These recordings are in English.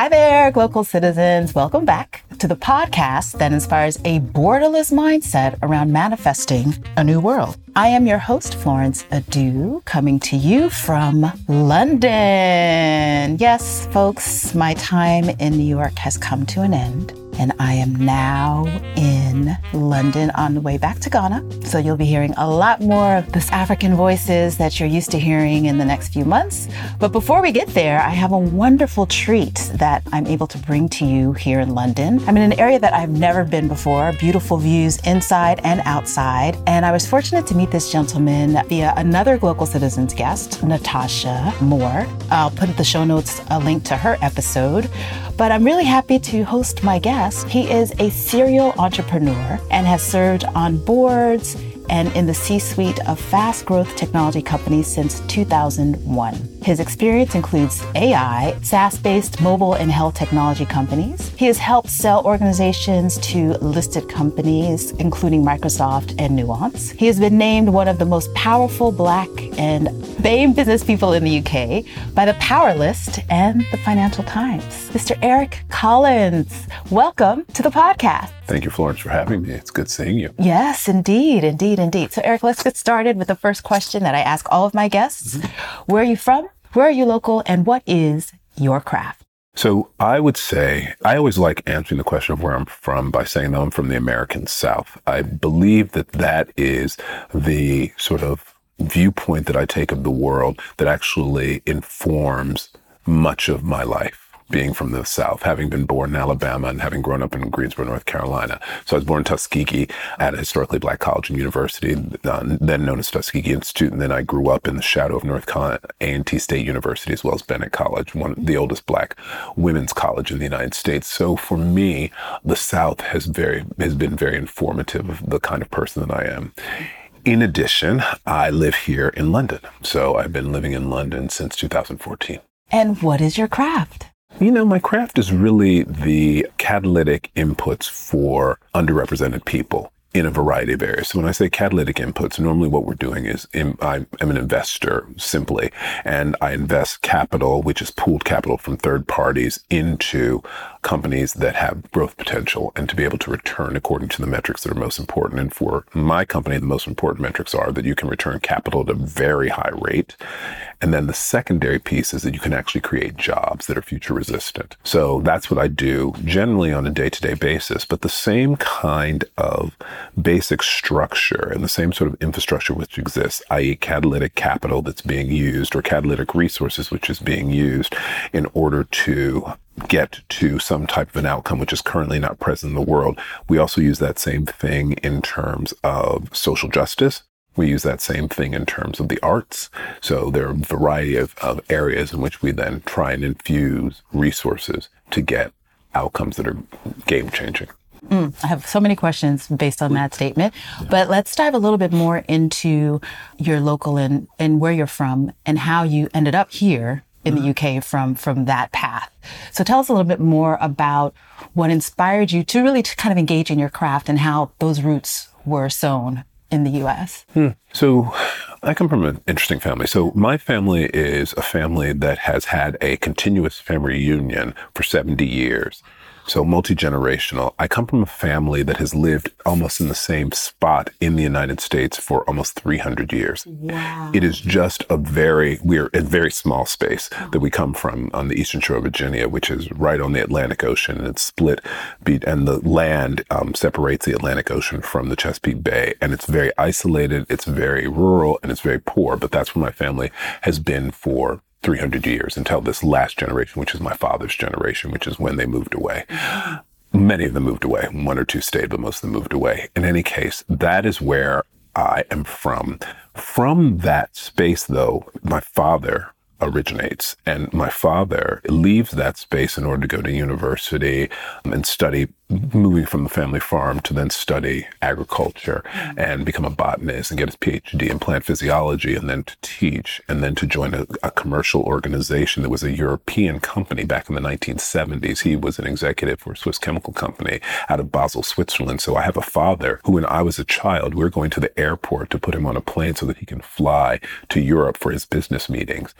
Hi there, Glocal citizens. Welcome back to the podcast that inspires a borderless mindset around manifesting a new world. I am your host, Florence Adu, coming to you from London. Yes, folks, my time in New York has come to an end and I am now in London on the way back to Ghana. So you'll be hearing a lot more of this African voices that you're used to hearing in the next few months. But before we get there, I have a wonderful treat that I'm able to bring to you here in London. I'm in an area that I've never been before, beautiful views inside and outside. And I was fortunate to meet this gentleman via another Glocal Citizens guest, Natasha Moore. I'll put in the show notes a link to her episode. But I'm really happy to host my guest. He is a serial entrepreneur and has served on boards and in the C suite of fast growth technology companies since 2001. His experience includes AI, SaaS based mobile and health technology companies. He has helped sell organizations to listed companies, including Microsoft and Nuance. He has been named one of the most powerful Black and BAME business people in the UK by the Power List and the Financial Times. Mr. Eric Collins, welcome to the podcast. Thank you, Florence, for having me. It's good seeing you. Yes, indeed, indeed, indeed. So, Eric, let's get started with the first question that I ask all of my guests mm-hmm. Where are you from? Where are you local? And what is your craft? So I would say I always like answering the question of where I'm from by saying that I'm from the American South. I believe that that is the sort of viewpoint that I take of the world that actually informs much of my life being from the South, having been born in Alabama and having grown up in Greensboro, North Carolina. So I was born in Tuskegee at a historically black college and university, uh, then known as Tuskegee Institute. And then I grew up in the shadow of North Carolina A&T State University as well as Bennett College, one of the oldest black women's college in the United States. So for me, the South has very has been very informative of the kind of person that I am. In addition, I live here in London. So I've been living in London since 2014. And what is your craft? You know, my craft is really the catalytic inputs for underrepresented people in a variety of areas. So when I say catalytic inputs, normally what we're doing is in, I'm, I'm, an investor simply, and I invest capital, which is pooled capital from third parties into companies that have growth potential and to be able to return according to the metrics that are most important. And for my company, the most important metrics are that you can return capital at a very high rate. And then the secondary piece is that you can actually create jobs that are future resistant. So that's what I do generally on a day to day basis, but the same kind of basic structure and the same sort of infrastructure which exists, i.e., catalytic capital that's being used or catalytic resources which is being used in order to get to some type of an outcome which is currently not present in the world. We also use that same thing in terms of social justice. We use that same thing in terms of the arts. So there are a variety of, of areas in which we then try and infuse resources to get outcomes that are game changing. Mm, I have so many questions based on that statement, but let's dive a little bit more into your local and, and where you're from and how you ended up here in the mm-hmm. UK from from that path. So tell us a little bit more about what inspired you to really to kind of engage in your craft and how those roots were sown in the US. Hmm. So I come from an interesting family. So my family is a family that has had a continuous family reunion for 70 years. So multi generational. I come from a family that has lived almost in the same spot in the United States for almost 300 years. Wow. It is just a very, we're a very small space that we come from on the eastern shore of Virginia, which is right on the Atlantic Ocean and it's split, and the land um, separates the Atlantic Ocean from the Chesapeake Bay. And it's very isolated, it's very rural, and it's very poor. But that's where my family has been for 300 years until this last generation, which is my father's generation, which is when they moved away. Mm-hmm. Many of them moved away. One or two stayed, but most of them moved away. In any case, that is where I am from. From that space, though, my father originates. And my father leaves that space in order to go to university um, and study, moving from the family farm to then study agriculture and become a botanist and get his PhD in plant physiology and then to teach and then to join a, a commercial organization that was a European company back in the 1970s. He was an executive for a Swiss chemical company out of Basel, Switzerland. So I have a father who, when I was a child, we we're going to the airport to put him on a plane so that he can fly to Europe for his business meetings.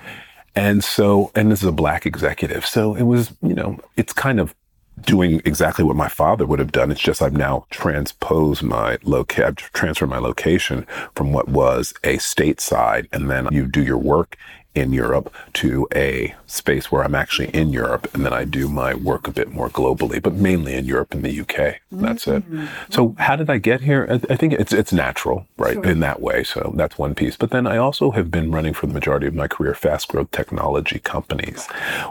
And so, and this is a black executive. So it was, you know, it's kind of doing exactly what my father would have done. It's just I've now transposed my location, I've transferred my location from what was a stateside, and then you do your work in Europe to a space where I'm actually in Europe, and then I do my work a bit more globally, but mainly in Europe and the UK. That's mm-hmm. it. So how did I get here? I, think it's it's natural, right, sure. in that way. So that's one piece. But then I also have been running for the majority of my career fast growth technology companies,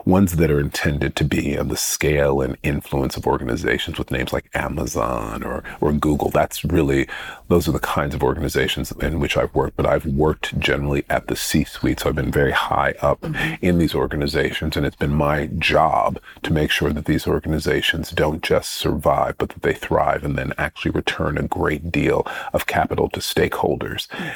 ones that are intended to be on the scale and influence of organizations with names like Amazon or or Google. That's really those are the kinds of organizations in which I've worked. But I've worked generally at the C-suite, so I've been very very high up mm-hmm. in these organizations. And it's been my job to make sure that these organizations don't just survive, but that they thrive and then actually return a great deal of capital to stakeholders. Mm-hmm.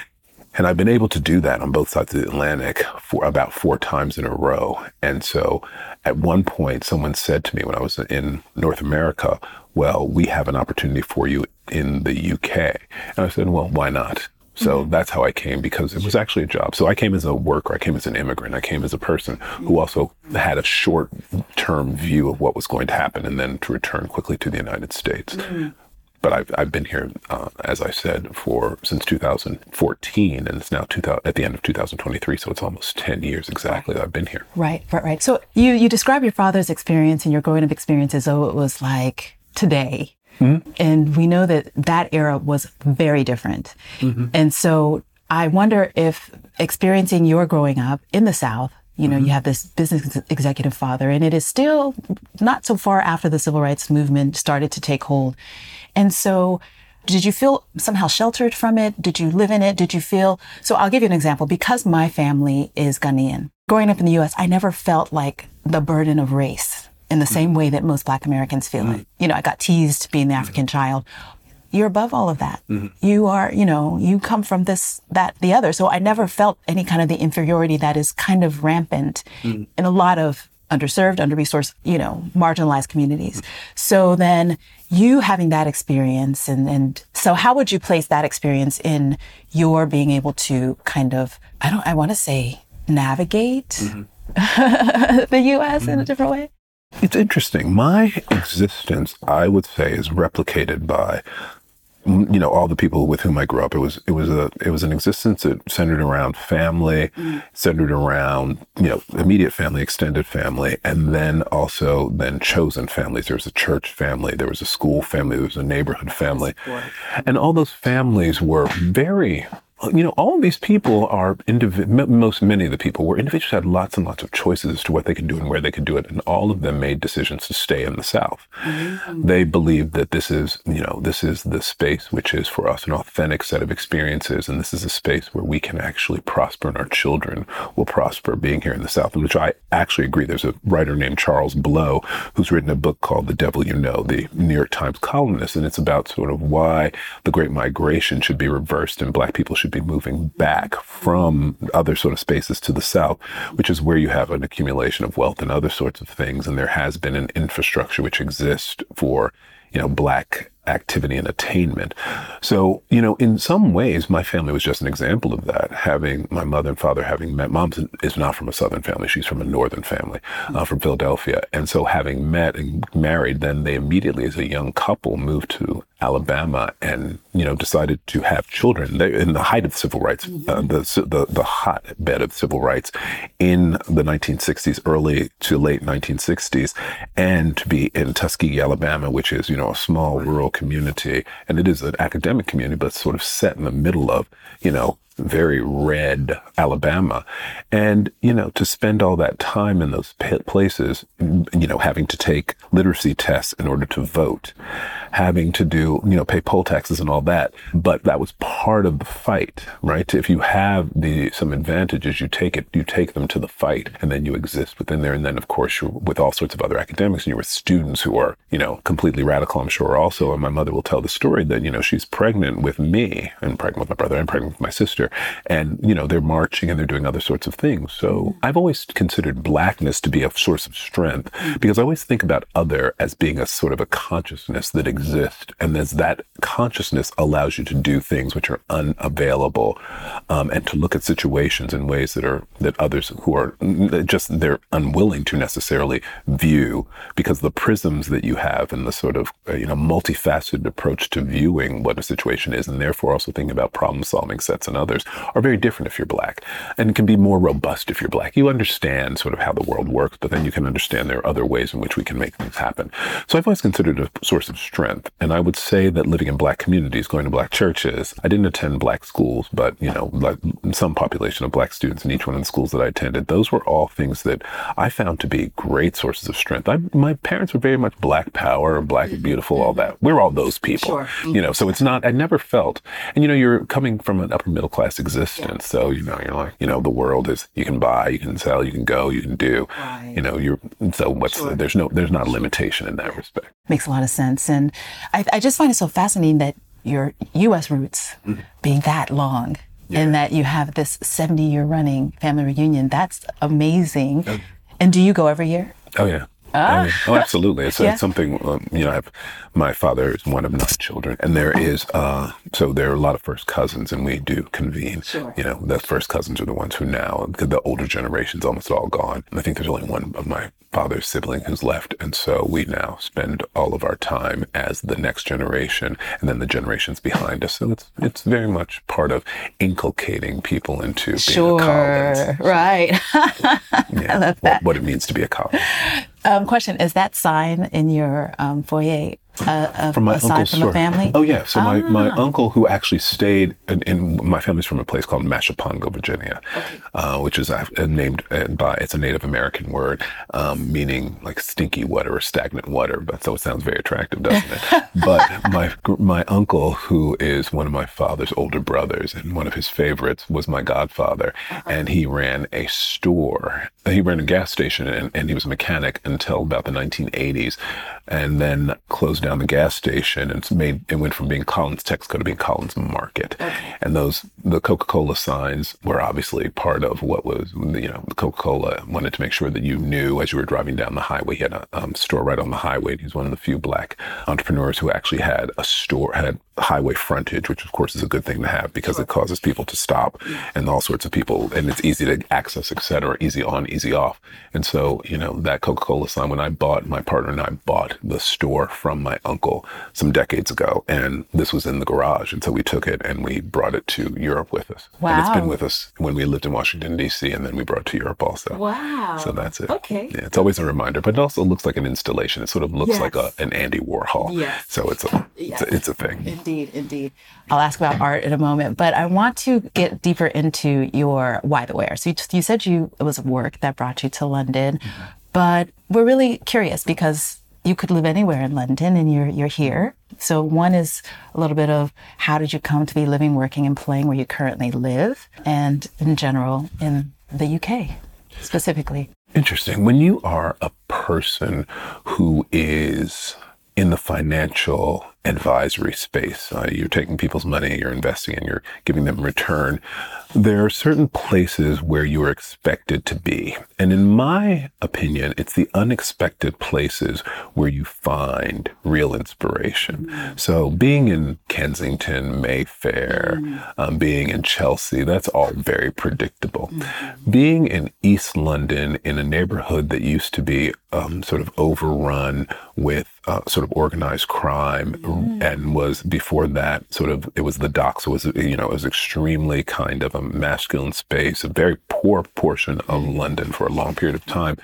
And I've been able to do that on both sides of the Atlantic for about four times in a row. And so at one point, someone said to me when I was in North America, well, we have an opportunity for you in the UK. And I said, well, why not? So mm-hmm. that's how I came because it was actually a job. So I came as a worker, I came as an immigrant, I came as a person who also had a short term view of what was going to happen and then to return quickly to the United States. Mm-hmm. But I've, I've been here, uh, as I said, for since 2014, and it's now 2000, at the end of 2023. So it's almost 10 years exactly that I've been here. Right, right, right. So you you describe your father's experience and your growing up experience as though it was like today Mm-hmm. And we know that that era was very different. Mm-hmm. And so I wonder if experiencing your growing up in the South, you know, mm-hmm. you have this business executive father, and it is still not so far after the civil rights movement started to take hold. And so, did you feel somehow sheltered from it? Did you live in it? Did you feel? So, I'll give you an example. Because my family is Ghanaian, growing up in the US, I never felt like the burden of race in the same way that most Black Americans feel it. You know, I got teased being the African child. You're above all of that. Mm-hmm. You are, you know, you come from this, that, the other. So I never felt any kind of the inferiority that is kind of rampant mm-hmm. in a lot of underserved, under-resourced, you know, marginalized communities. Mm-hmm. So then you having that experience and, and so how would you place that experience in your being able to kind of, I don't, I want to say navigate mm-hmm. the U.S. in a mm-hmm. different way? It's interesting. My existence, I would say, is replicated by you know all the people with whom I grew up. It was it was a it was an existence that centered around family, mm. centered around you know immediate family, extended family, and then also then chosen families. There was a church family, there was a school family, there was a neighborhood family, and all those families were very you know, all of these people are individual. Most many of the people were individuals had lots and lots of choices as to what they could do and where they could do it, and all of them made decisions to stay in the South. Mm-hmm. They believed that this is, you know, this is the space which is for us an authentic set of experiences, and this is a space where we can actually prosper, and our children will prosper being here in the South. Which I actually agree. There's a writer named Charles Blow who's written a book called "The Devil You Know," the New York Times columnist, and it's about sort of why the Great Migration should be reversed and Black people should be moving back from other sort of spaces to the south, which is where you have an accumulation of wealth and other sorts of things. And there has been an infrastructure which exists for, you know, black activity and attainment. So, you know, in some ways, my family was just an example of that. Having my mother and father having met, mom is not from a Southern family. She's from a Northern family, uh, from Philadelphia. And so having met and married, then they immediately, as a young couple, moved to Alabama and, you know, decided to have children they, in the height of civil rights, mm-hmm. uh, the, the, the hotbed of civil rights in the 1960s, early to late 1960s, and to be in Tuskegee, Alabama, which is, you know, a small rural community, and it is an academic community, but sort of set in the middle of, you know, very red Alabama. And, you know, to spend all that time in those places, you know, having to take literacy tests in order to vote, having to do, you know, pay poll taxes and all that. But that was part of the fight, right? If you have the, some advantages, you take it, you take them to the fight and then you exist within there. And then, of course, you're with all sorts of other academics and you're with students who are, you know, completely radical, I'm sure also. And my mother will tell the story that, you know, she's pregnant with me and pregnant with my brother and pregnant with my sister and you know they're marching and they're doing other sorts of things. So mm-hmm. I've always considered blackness to be a source of strength mm-hmm. because I always think about other as being a sort of a consciousness that exists, and as that consciousness allows you to do things which are unavailable, um, and to look at situations in ways that are that others who are just they're unwilling to necessarily view because the prisms that you have and the sort of uh, you know multifaceted approach to viewing what a situation is, and therefore also thinking about problem solving sets and others are very different if you're black, and can be more robust if you're black. You understand sort of how the world works, but then you can understand there are other ways in which we can make things happen. So I've always considered a source of strength, and I would say that living in black communities, going to black churches, I didn't attend black schools, but you know, like some population of black students in each one of the schools that I attended, those were all things that I found to be great sources of strength. I, my parents were very much black power, black beautiful, all that. We're all those people, Sure. you know. So it's not. I never felt, and you know, you're coming from an upper middle class existence, so you know, you're like, you know, the world is you can buy, you can sell, you can go, you can do, Right. you know. You're so what's Sure. there's no there's not a limitation in that respect. Makes a lot of sense. And I, I just find it so fascinating that your U.S. roots being that long and that you have this 70 year running family reunion. That's amazing. And do you go every year? Oh yeah. Oh, yeah. oh, absolutely. It's, Ah. Yeah. it's something, um, you know, I've, my father is one of nine children and there is, uh, so there are a lot of first cousins and we do convene, Sure. you know, the first cousins are the ones who now, the older generation's almost all gone. And I think there's only one of my father's sibling who's left. And so we now spend all of our time as the next generation and then the generations behind us. So it's, it's very much part of inculcating people into being a Collins. Right. Yeah, love what- that. What, it means to be a Collins. um, question Is that sign in your um, foyer uh, from my uncle's from family? Oh yeah, so my, my Ah. uncle who actually stayed in, in my family's from a place called Machipongo, Virginia, uh, which is uh, named uh, by it's a Native American word um, meaning like stinky water or stagnant water. But so it sounds very attractive, doesn't it? but my my uncle who is one of my father's older brothers and one of his favorites was my godfather, and he ran a store. He ran a gas station and, and he was a mechanic until about the 1980s, and then closed down the gas station and made it went from being Collins Texaco to being Collins Market. And those the Coca Cola signs were obviously part of what was you know Coca Cola wanted to make sure that you knew as you were driving down the highway. He had a um, store right on the highway. He's one of the few black entrepreneurs who actually had a store had highway frontage, which of course is a good thing to have because it causes people to stop and all sorts of people, and it's easy to access, et cetera, easy on, easy off. And so, you know, that Coca Cola sign, when I bought, my partner and I bought the store from my uncle some decades ago, and this was in the garage. And so we took it and we brought it to Europe with us. And it's been with us when we lived in Washington, D.C., and then we brought it to Europe also. Wow. So that's it. Okay. Yeah, it's always a reminder, but it also looks like an installation. It sort of looks like a, an Andy Warhol. Yes. So it's a, it's a, it's a thing. Indeed, indeed. I'll ask about art in a moment, but I want to get deeper into your why the where. So you, you said you it was work that brought you to London, but we're really curious because you could live anywhere in London and you're you're here. So one is a little bit of how did you come to be living, working, and playing where you currently live, and in general in the UK specifically. Interesting. When you are a person who is in the financial advisory space, uh, you're taking people's money, you're investing, and you're giving them return. There are certain places where you are expected to be. And in my opinion, it's the unexpected places where you find real inspiration. So being in Kensington, Mayfair, um, being in Chelsea, that's all very predictable. Being in East London in a neighborhood that used to be um, sort of overrun with uh, sort of organized crime Mm. and was before that sort of it was the docks was you know it was extremely kind of a masculine space a very poor portion of mm. london for a long period of time.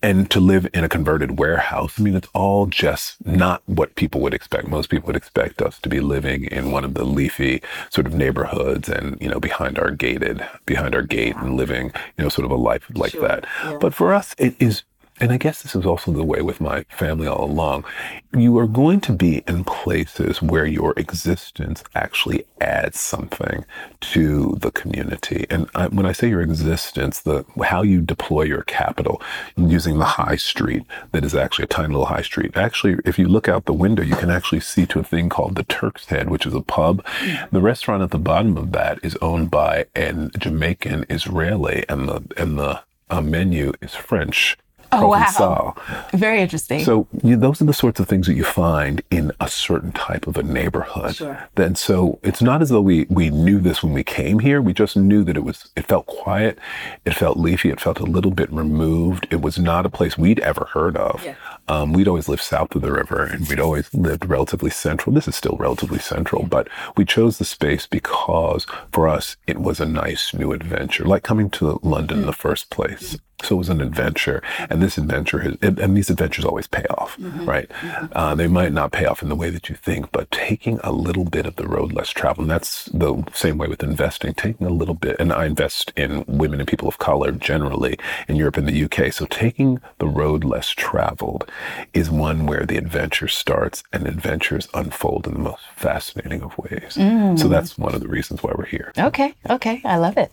And to live in a converted warehouse i mean it's all just not what people would expect. Most people would expect us to be living in one of the leafy sort of neighborhoods and you know behind our gated behind our gate and living you know sort of a life like that. but for us it is and I guess this is also the way with my family all along, you are going to be in places where your existence actually adds something to the community. And I, when I say your existence, the how you deploy your capital using the high street that is actually a tiny little high street. Actually, if you look out the window, you can actually see to a thing called the Turk's Head, which is a pub. The restaurant at the bottom of that is owned by a Jamaican Israeli, and the and the uh, menu is French. Oh, Provençal. wow. Very interesting. So you, those are the sorts of things that you find in a certain type of a neighborhood. Sure. Then so it's not as though we we knew this when we came here. We just knew that it was it felt quiet, it felt leafy, it felt a little bit removed. It was not a place we'd ever heard of. Yeah. Um, we'd always lived south of the river and we'd always lived relatively central. This is still relatively central, but we chose the space because for us it was a nice new adventure, like coming to London in the first place. So it was an adventure, and this adventure has, and these adventures always pay off, mm-hmm. right? Mm-hmm. Uh, they might not pay off in the way that you think, but taking a little bit of the road less traveled, and that's the same way with investing, taking a little bit, and I invest in women and people of color generally in Europe and the UK. So taking the road less traveled is one where the adventure starts and adventures unfold in the most fascinating of ways. So mm. that's one of the reasons why we're here. okay, okay, I love it.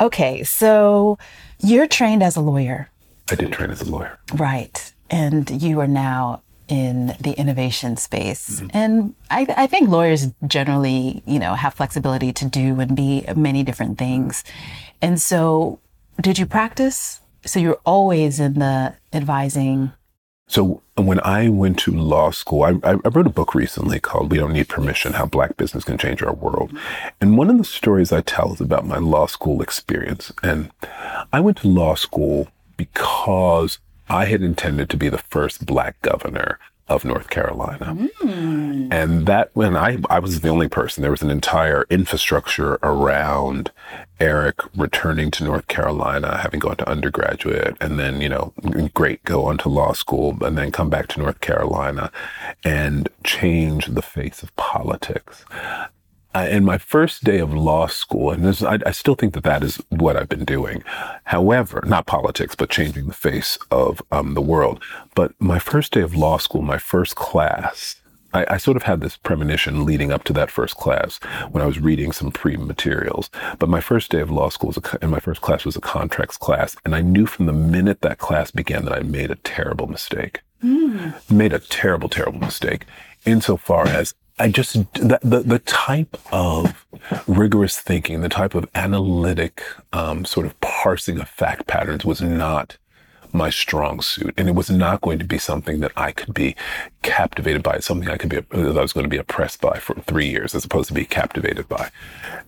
Okay, so you're trained as a lawyer, I did train as a lawyer. right? And you are now in the innovation space. And I, I think lawyers generally, you know, have flexibility to do and be many different things. And so, did you practice? So you're always in the advising. So when I went to law school, I, I wrote a book recently called "We Don't Need Permission: How Black Business Can Change Our World," and one of the stories I tell is about my law school experience. And I went to law school because I had intended to be the first black governor of North Carolina. Mm. And that when I I was the only person, there was an entire infrastructure around Eric returning to North Carolina, having gone to undergraduate, and then you know, great, go on to law school, and then come back to North Carolina, and change the face of politics. Uh, in my first day of law school, and this, I, I still think that that is what I've been doing. However, not politics, but changing the face of um, the world. But my first day of law school, my first class, I, I sort of had this premonition leading up to that first class when I was reading some pre-materials. But my first day of law school was a, and my first class was a contracts class, and I knew from the minute that class began that I made a terrible mistake. Made a terrible, terrible mistake insofar as I just the, the the type of rigorous thinking, the type of analytic um, sort of parsing of fact patterns was not my strong suit, and it was not going to be something that I could be captivated by. Something I could be that I was going to be oppressed by for three years, as opposed to be captivated by.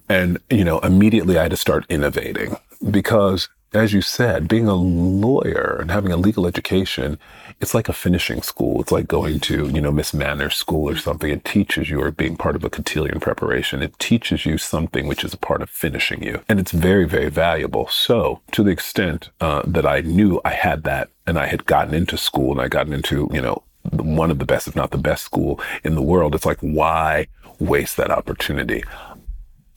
And you know, immediately I had to start innovating because as you said, being a lawyer and having a legal education, it's like a finishing school. It's like going to, you know, Miss Manners school or something. It teaches you or being part of a cotillion preparation. It teaches you something which is a part of finishing you. And it's very, very valuable. So to the extent uh, that I knew I had that and I had gotten into school and I gotten into, you know, one of the best, if not the best school in the world, it's like, why waste that opportunity?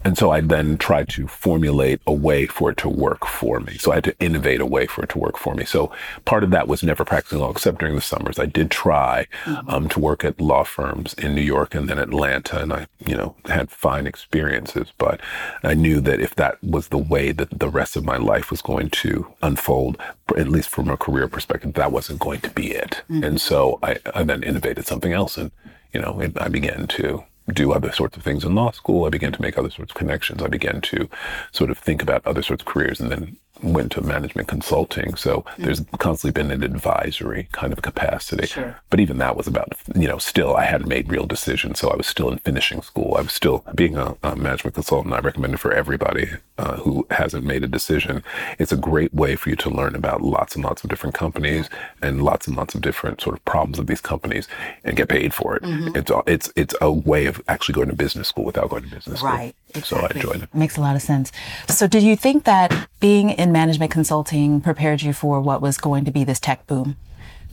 And so I then tried to formulate a way for it to work for me. So I had to innovate a way for it to work for me. So part of that was never practicing law, except during the summers. I did try um, to work at law firms in New York and then Atlanta, and I, you know, had fine experiences. But I knew that if that was the way that the rest of my life was going to unfold, at least from a career perspective, that wasn't going to be it. And so I, I then innovated something else, and you know, it, I began to do other sorts of things in law school. I began to make other sorts of connections. I began to sort of think about other sorts of careers and then went to management consulting. So there's constantly been an advisory kind of capacity. Sure. But even that was about, you know, still I hadn't made real decisions. So I was still in finishing school. I was still being a, a management consultant. I recommend it for everybody uh, who hasn't made a decision. It's a great way for you to learn about lots and lots of different companies and lots and lots of different sort of problems of these companies and get paid for it. It's, all- it's, it's a way of actually going to business school without going to business school. Right. So I enjoyed it. Makes a lot of sense. So, did you think that being in management consulting prepared you for what was going to be this tech boom?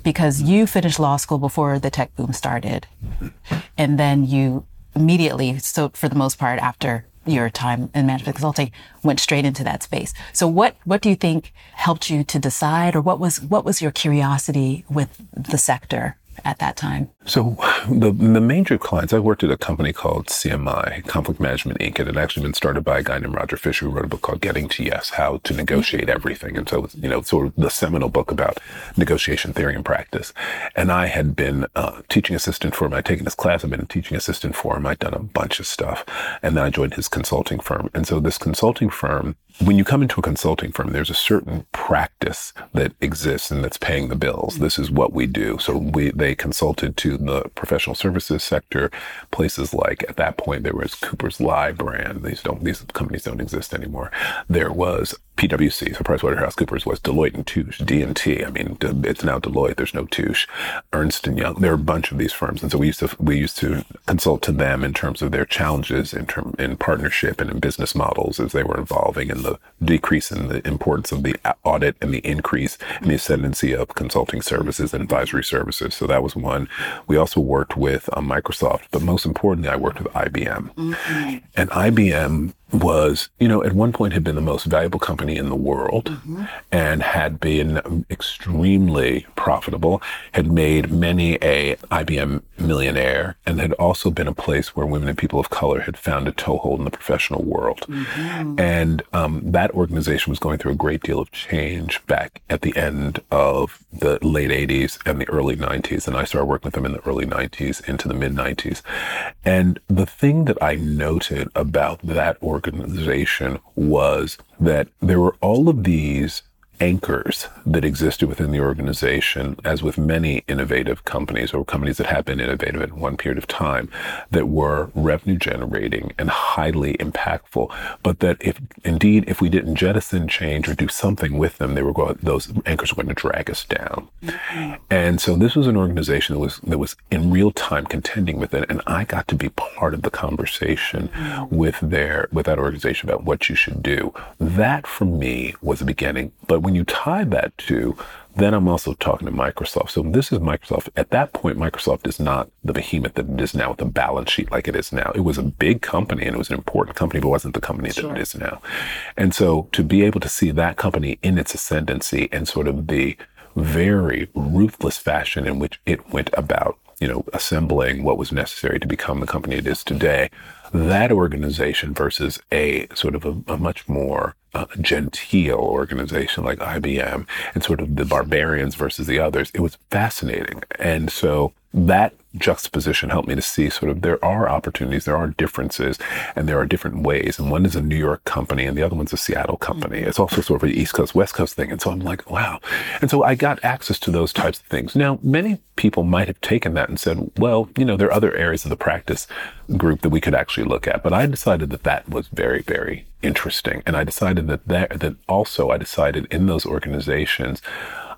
Because you finished law school before the tech boom started. And then you immediately, so for the most part, after your time in management consulting went straight into that space. So what what do you think helped you to decide or what was what was your curiosity with the sector at that time? So the the major clients, I worked at a company called CMI, Conflict Management Inc. It had actually been started by a guy named Roger Fisher who wrote a book called Getting to Yes, How to Negotiate Everything. And so, you know, sort of the seminal book about negotiation theory and practice. And I had been uh, teaching assistant for him. I'd taken his class. I'd been a teaching assistant for him. I'd done a bunch of stuff. And then I joined his consulting firm. And so this consulting firm when you come into a consulting firm, there's a certain practice that exists and that's paying the bills. This is what we do. So we they consulted to the professional services sector, places like at that point there was Coopers Lybrand. These don't these companies don't exist anymore. There was PwC, so PricewaterhouseCoopers was Deloitte and Touche, D&T. I mean, it's now Deloitte. There's no Touche. Ernst and Young. There are a bunch of these firms, and so we used to we used to consult to them in terms of their challenges in term in partnership and in business models as they were evolving, and the decrease in the importance of the audit and the increase in the ascendancy of consulting services and advisory services. So that was one. We also worked with um, Microsoft, but most importantly, I worked with IBM, mm-hmm. and IBM was, you know, at one point had been the most valuable company in the world mm-hmm. and had been extremely profitable, had made many a IBM millionaire, and had also been a place where women and people of color had found a toehold in the professional world. Mm-hmm. And um, that organization was going through a great deal of change back at the end of the late 80s and the early 90s. And I started working with them in the early 90s into the mid 90s. And the thing that I noted about that organization organization was that there were all of these anchors that existed within the organization, as with many innovative companies or companies that have been innovative in one period of time, that were revenue generating and highly impactful. But that if indeed, if we didn't jettison change or do something with them, they were going, those anchors were going to drag us down. Mm-hmm. And so this was an organization that was that was in real time contending with it, and I got to be part of the conversation mm-hmm. with their with that organization about what you should do. That for me was the beginning. But when you tie that to, then I'm also talking to Microsoft. So this is Microsoft. At that point, Microsoft is not the behemoth that it is now with a balance sheet like it is now. It was a big company and it was an important company, but wasn't the company sure. that it is now. And so to be able to see that company in its ascendancy and sort of the very ruthless fashion in which it went about, you know, assembling what was necessary to become the company it is today, that organization versus a sort of a, a much more uh, genteel organization like IBM and sort of the barbarians versus the others, it was fascinating. And so that juxtaposition helped me to see sort of there are opportunities, there are differences, and there are different ways. And one is a New York company and the other one's a Seattle company. Mm-hmm. It's also sort of an East Coast, West Coast thing. And so I'm like, wow. And so I got access to those types of things. Now, many people might have taken that and said, well, you know, there are other areas of the practice group that we could actually look at. But I decided that that was very, very interesting. And I decided that that, that also I decided in those organizations,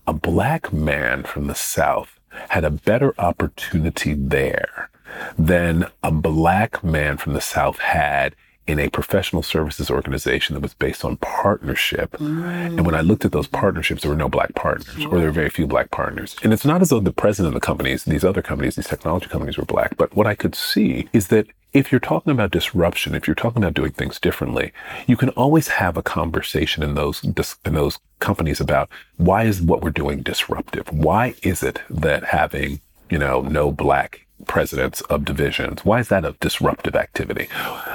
a black man from the South had a better opportunity there than a black man from the South had in a professional services organization that was based on partnership. Mm. And when I looked at those partnerships, there were no black partners, or there were very few black partners. And it's not as though the president of the companies, these other companies, these technology companies were black, but what I could see is that if you're talking about disruption, if you're talking about doing things differently, you can always have a conversation in those in those companies about why is what we're doing disruptive? Why is it that having you know no black presidents of divisions. Why is that a disruptive activity?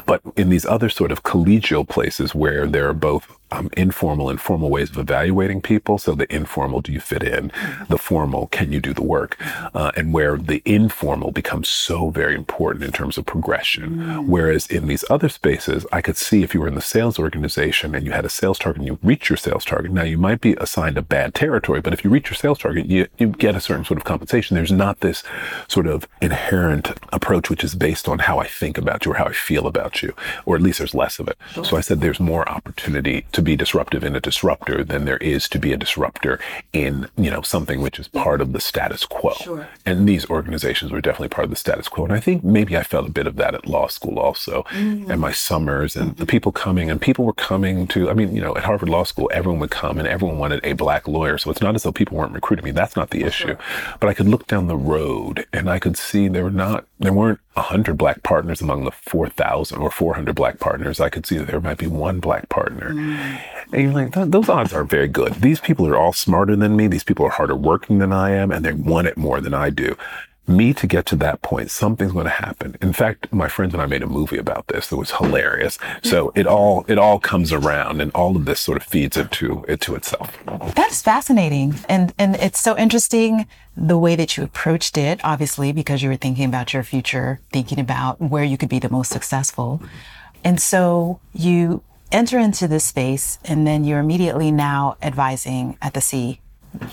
But in these other sort of collegial places where there are both um, informal and formal ways of evaluating people. So the informal, do you fit in? The formal, can you do the work? Uh, and where the informal becomes so very important in terms of progression. Mm. Whereas in these other spaces, I could see if you were in the sales organization and you had a sales target and you reach your sales target. Now you might be assigned a bad territory, but if you reach your sales target, you, you get a certain sort of compensation. There's not this sort of inherent approach, which is based on how I think about you or how I feel about you, or at least there's less of it. Sure. So I said there's more opportunity to be disruptive in a disruptor than there is to be a disruptor in, you know, something which is part of the status quo. Sure. And these organizations were definitely part of the status quo. And I think maybe I felt a bit of that at law school also, mm-hmm. and my summers and mm-hmm. the people coming and people were coming to, I mean, you know, at Harvard Law School, everyone would come and everyone wanted a black lawyer. So it's not as though people weren't recruiting me. That's not the issue. Sure. But I could look down the road and I could see there were not, there weren't 100 black partners among the 4,000 or 400 black partners. I could see that there might be one black partner. Mm. And you're like, those odds are very good. These people are all smarter than me. These people are harder working than I am, and they want it more than I do me to get to that point, something's going to happen. In fact, my friends and I made a movie about this that was hilarious. So mm-hmm. it all it all comes around, and all of this sort of feeds into into itself. That's fascinating, and and it's so interesting the way that you approached it. Obviously, because you were thinking about your future, thinking about where you could be the most successful, and so you enter into this space, and then you're immediately now advising at the C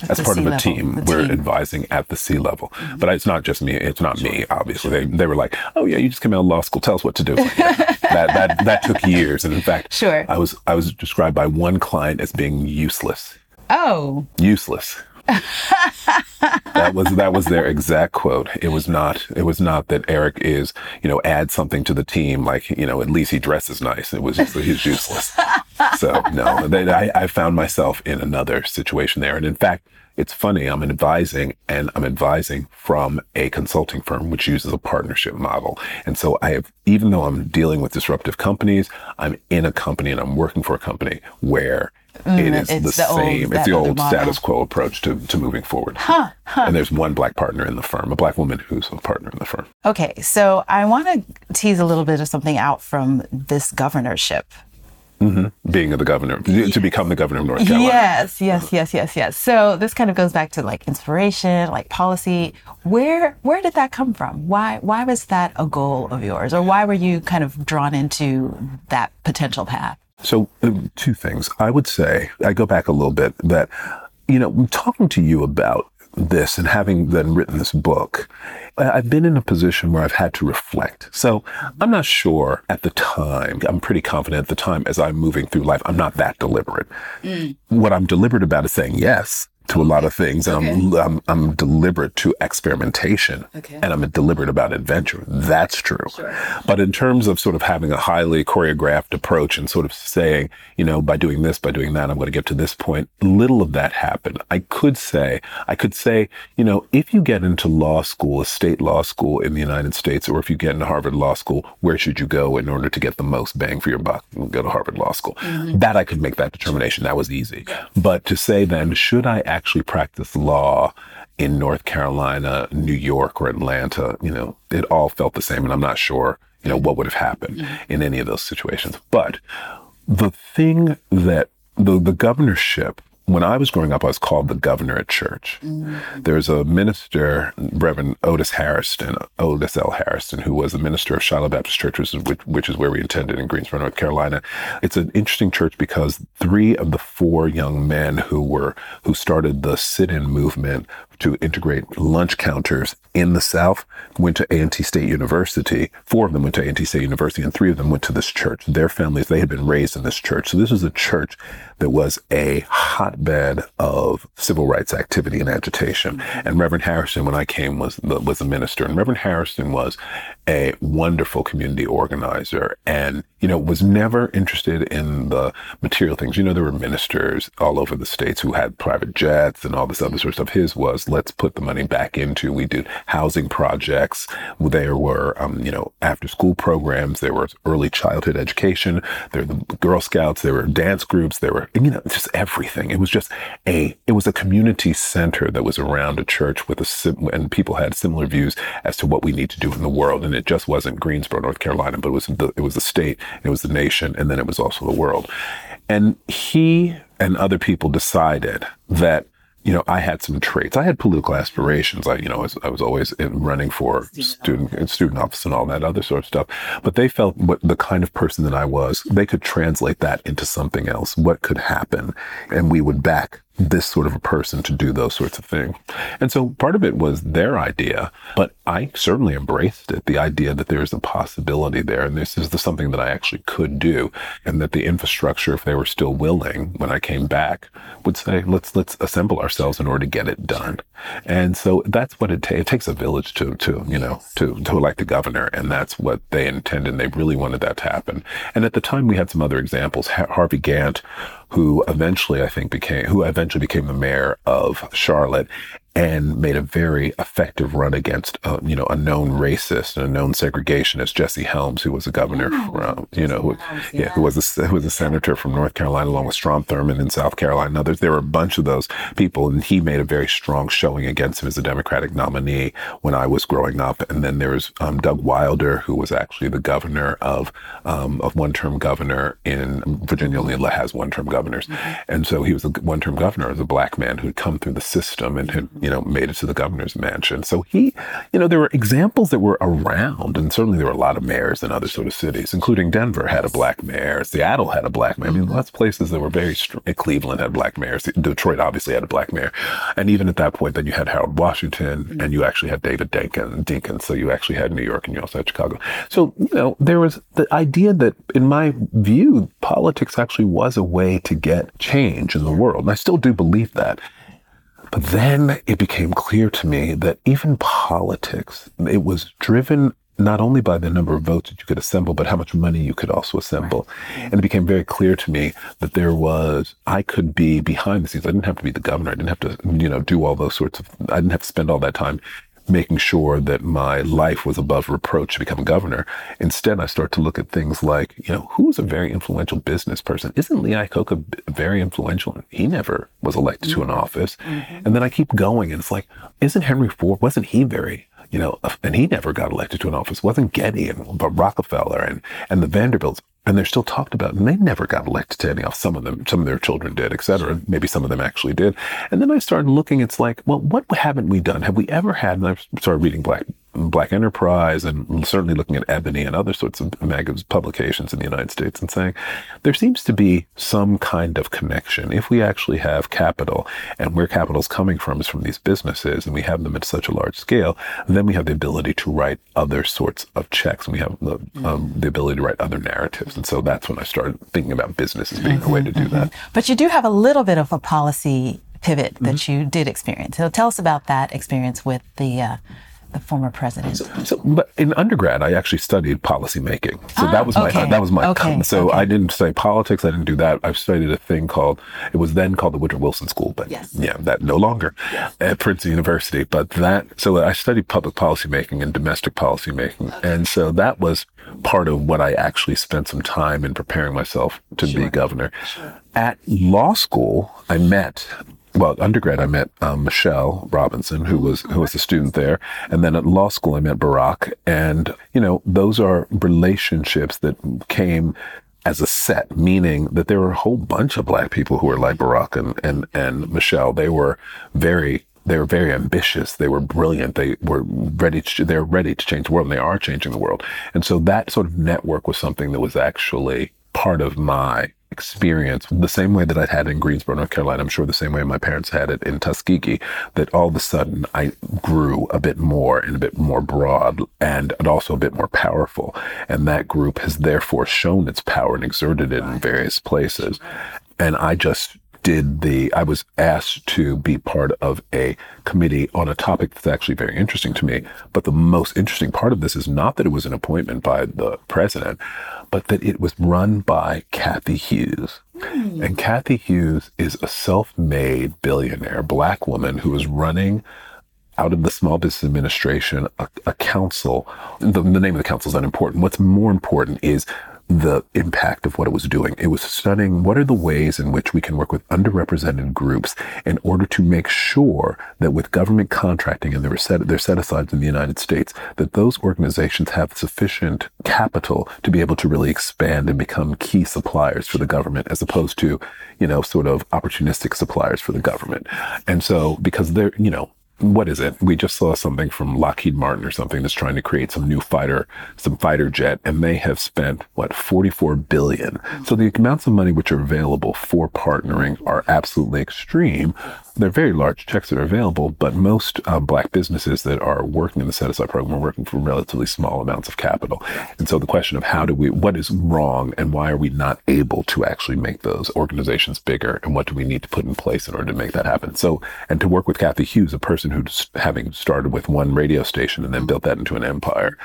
as part of a team. We're advising at the C level. Mm-hmm. But it's not just me. It's not sure. me, obviously. They, they were like, oh, yeah, you just came out of law school. Tell us what to do. That, that, that took years. And in fact, sure. I was, I was described by one client as being useless. Oh. Useless. that was that was their exact quote. It was not it was not that Eric is you know add something to the team like you know at least he dresses nice. It was just he's useless. so no, they, I, I found myself in another situation there, and in fact, it's funny. I'm advising and I'm advising from a consulting firm which uses a partnership model. And so I have, even though I'm dealing with disruptive companies, I'm in a company and I'm working for a company where Mm, it is the, same. Old, it's the old status quo approach to, to moving forward. Huh, huh. And there's one black partner in the firm, a black woman who's a partner in the firm. Okay, so I want to tease a little bit of something out from this governorship. Mm-hmm. Being the governor, to become the governor of North Carolina. Yes, yes, yes, yes, yes. So this kind of goes back to like inspiration, like policy. Where where did that come from? Why why was that a goal of yours, or why were you kind of drawn into that potential path? So, uh, two things. I would say, I go back a little bit that, you know, talking to you about this and having then written this book, I've been in a position where I've had to reflect. So I'm not sure at the time, I'm pretty confident at the time as I'm moving through life, I'm not that deliberate. Mm. What I'm deliberate about is saying yes to a lot of things okay. I'm, I'm, I'm deliberate to experimentation okay. and I'm deliberate about adventure. That's true. Sure. But in terms of sort of having a highly choreographed approach and sort of saying, you know, by doing this, by doing that, I'm going to get to this point, little of that happened. I could say, I could say, you know, if you get into law school, a state law school in the United States, or if you get into Harvard Law School, where should you go in order to get the most bang for your buck? Go to Harvard Law School. Mm-hmm. That I could make that determination. That was easy. But to say then, should I actually practice law in North Carolina, New York, or Atlanta, you know, it all felt the same. And I'm not sure, you know, what would have happened mm-hmm. in any of those situations. But the thing that the, the governorship when I was growing up, I was called the governor at church. Mm-hmm. There's a minister, Reverend Otis Hairston, Otis L. Hairston, who was the minister of Shiloh Baptist Church, which is, which, which is where we attended in Greensboro, North Carolina. It's an interesting church because three of the four young men who were who started the sit-in movement to integrate lunch counters in the South went to A&T State University. Four of them went to A&T State University, and three of them went to this church. Their families, they had been raised in this church. So this was a church that was a hotbed of civil rights activity and agitation. Mm-hmm. And Reverend Hairston, when I came, was the, was a minister. And Reverend Hairston was a wonderful community organizer and, you know, was never interested in the material things. You know, there were ministers all over the states who had private jets and all this other sort of stuff. His was, let's put the money back into, we did housing projects. There were, um, you know, after school programs. There was early childhood education. There were the Girl Scouts. There were dance groups. There were, you know, just everything. It was just a, it was a community center that was around a church with a, and people had similar views as to what we need to do in the world. And it just wasn't Greensboro, North Carolina, but it was the, it was the state, it was the nation, and then it was also the world. And he and other people decided that you know, I had some traits. I had political aspirations. I, you know, I was, I was always running for student student office and all that other sort of stuff. But they felt what the kind of person that I was, they could translate that into something else. What could happen, and we would back this sort of a person to do those sorts of things. And so part of it was their idea, but I certainly embraced it. The idea that there's a possibility there. And this is the, something that I actually could do. And that the infrastructure, if they were still willing when I came back, would say, let's, let's assemble ourselves in order to get it done. And so that's what it takes. It takes a village to, to, you know, to, to elect a governor. And that's what they intended. And they really wanted that to happen. And at the time we had some other examples. Harvey Gantt, who eventually I think became, who eventually became the mayor of Charlotte. And made a very effective run against, uh, you know, a known racist and a known segregationist, Jesse Helms, who was a governor oh, from, you know, who, yeah, who was a, who was a senator from North Carolina, along with Strom Thurmond in South Carolina and others. There were a bunch of those people, and he made a very strong showing against him as a Democratic nominee when I was growing up. And then there was um, Doug Wilder, who was actually the governor of um, of one term governor in Virginia. Only has one term governors, mm-hmm. and so he was a one term governor as a black man who had come through the system and had you know, made it to the governor's mansion. So he, you know, there were examples that were around, and certainly there were a lot of mayors in other sort of cities, including Denver had a black mayor, Seattle had a black mayor. I mean, lots of places that were very, Cleveland had black mayors, Detroit obviously had a black mayor. And even at that point, then you had Harold Washington mm-hmm. and you actually had David Dinkins, Dinkins. So you actually had New York and you also had Chicago. So, you know, there was the idea that in my view, politics actually was a way to get change in the world. And I still do believe that. But then it became clear to me that even politics, it was driven not only by the number of votes that you could assemble, but how much money you could also assemble. Right. And it became very clear to me that there was, I could be behind the scenes. I didn't have to be the governor. I didn't have to, you know, do all those sorts of, I didn't have to spend all that time making sure that my life was above reproach to become a governor. Instead, I start to look at things like, you know, who is a very influential business person? Isn't Lee Iacocca very influential? He never was elected mm-hmm. to an mm-hmm. office. Mm-hmm. And then I keep going and it's like, isn't Henry Ford, wasn't he very you know, and he never got elected to an office. It wasn't Getty and but Rockefeller and and the Vanderbilts and they're still talked about and they never got elected to any office. Some of them, some of their children did, et cetera. Maybe some of them actually did. And then I started looking, it's like, well, what haven't we done? Have we ever had, and I started reading Black Black Enterprise and certainly looking at Ebony and other sorts of magazines, publications in the United States and saying there seems to be some kind of connection. If we actually have capital and where capital is coming from is from these businesses and we have them at such a large scale, then we have the ability to write other sorts of checks and we have the, um, the ability to write other narratives. And so that's when I started thinking about business as being mm-hmm, a way to do mm-hmm. that. But you do have a little bit of a policy pivot that mm-hmm. you did experience. So tell us about that experience with the uh, the former president. So, so, but in undergrad, I actually studied policymaking. So ah, that was my okay. that was my okay. so okay. I didn't study politics. I didn't do that. I studied a thing called it was then called the Woodrow Wilson School, but yes. yeah, that no longer yes. at Princeton University. But that so I studied public policymaking and domestic policymaking, and so that was part of what I actually spent some time in preparing myself to sure. be governor. Sure. At law school, I met well, undergrad, I met um, Michelle Robinson, who was who was a student there, and then at law school, I met Barack, and you know, those are relationships that came as a set, meaning that there were a whole bunch of black people who were like Barack and and and Michelle. They were very they were very ambitious. They were brilliant. They were ready to, they're ready to change the world and they are changing the world. And so that sort of network was something that was actually part of my experience the same way that I'd had in Greensboro, North Carolina. I'm sure the same way my parents had it in Tuskegee, that all of a sudden I grew a bit more and a bit more broad and, and also a bit more powerful. And that group has therefore shown its power and exerted it in various places. And I just did the, I was asked to be part of a committee on a topic that's actually very interesting to me. But the most interesting part of this is not that it was an appointment by the president, but that it was run by Cathy Hughes. Mm. And Cathy Hughes is a self-made billionaire, black woman who is running out of the Small Business Administration a, a council. The, the name of the council is unimportant. What's more important is the impact of what it was doing. It was studying what are the ways in which we can work with underrepresented groups in order to make sure that with government contracting and they're set, they're set aside in the United States, that those organizations have sufficient capital to be able to really expand and become key suppliers for the government as opposed to, you know, sort of opportunistic suppliers for the government. And so because they're, you know, what is it? We just saw something from Lockheed Martin or something that's trying to create some new fighter, some fighter jet, and they have spent what 44 billion. So the amounts of money which are available for partnering are absolutely extreme. They're very large checks that are available, but most uh, black businesses that are working in the set aside program are working for relatively small amounts of capital. And so the question of how do we, what is wrong and why are we not able to actually make those organizations bigger and what do we need to put in place in order to make that happen? So, and to work with Cathy Hughes, a person who's having started with one radio station and then built that into an empire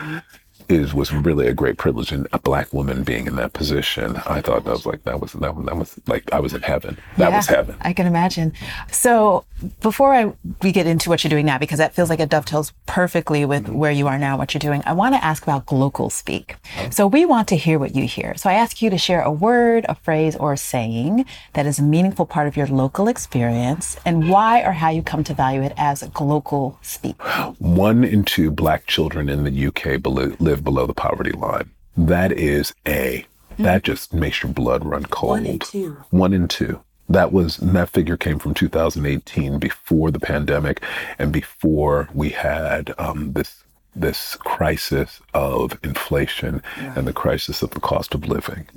is was really a great privilege, and a black woman being in that position, I thought that was like that was that, was- that was like I was in heaven. That was heaven. I can imagine. So before I we get into what you're doing now, because that feels like it dovetails perfectly with mm-hmm. where you are now, what you're doing, I want to ask about glocal speak. Oh. So we want to hear what you hear. So I ask you to share a word, a phrase, or a saying that is a meaningful part of your local experience and why or how you come to value it as a glocal speak. One in two black children in the UK below, live below the poverty line. That is a that just makes your blood run cold. One in two. One in two. That was that figure came from 2018, before the pandemic, and before we had um, this this crisis of inflation and the crisis of the cost of living.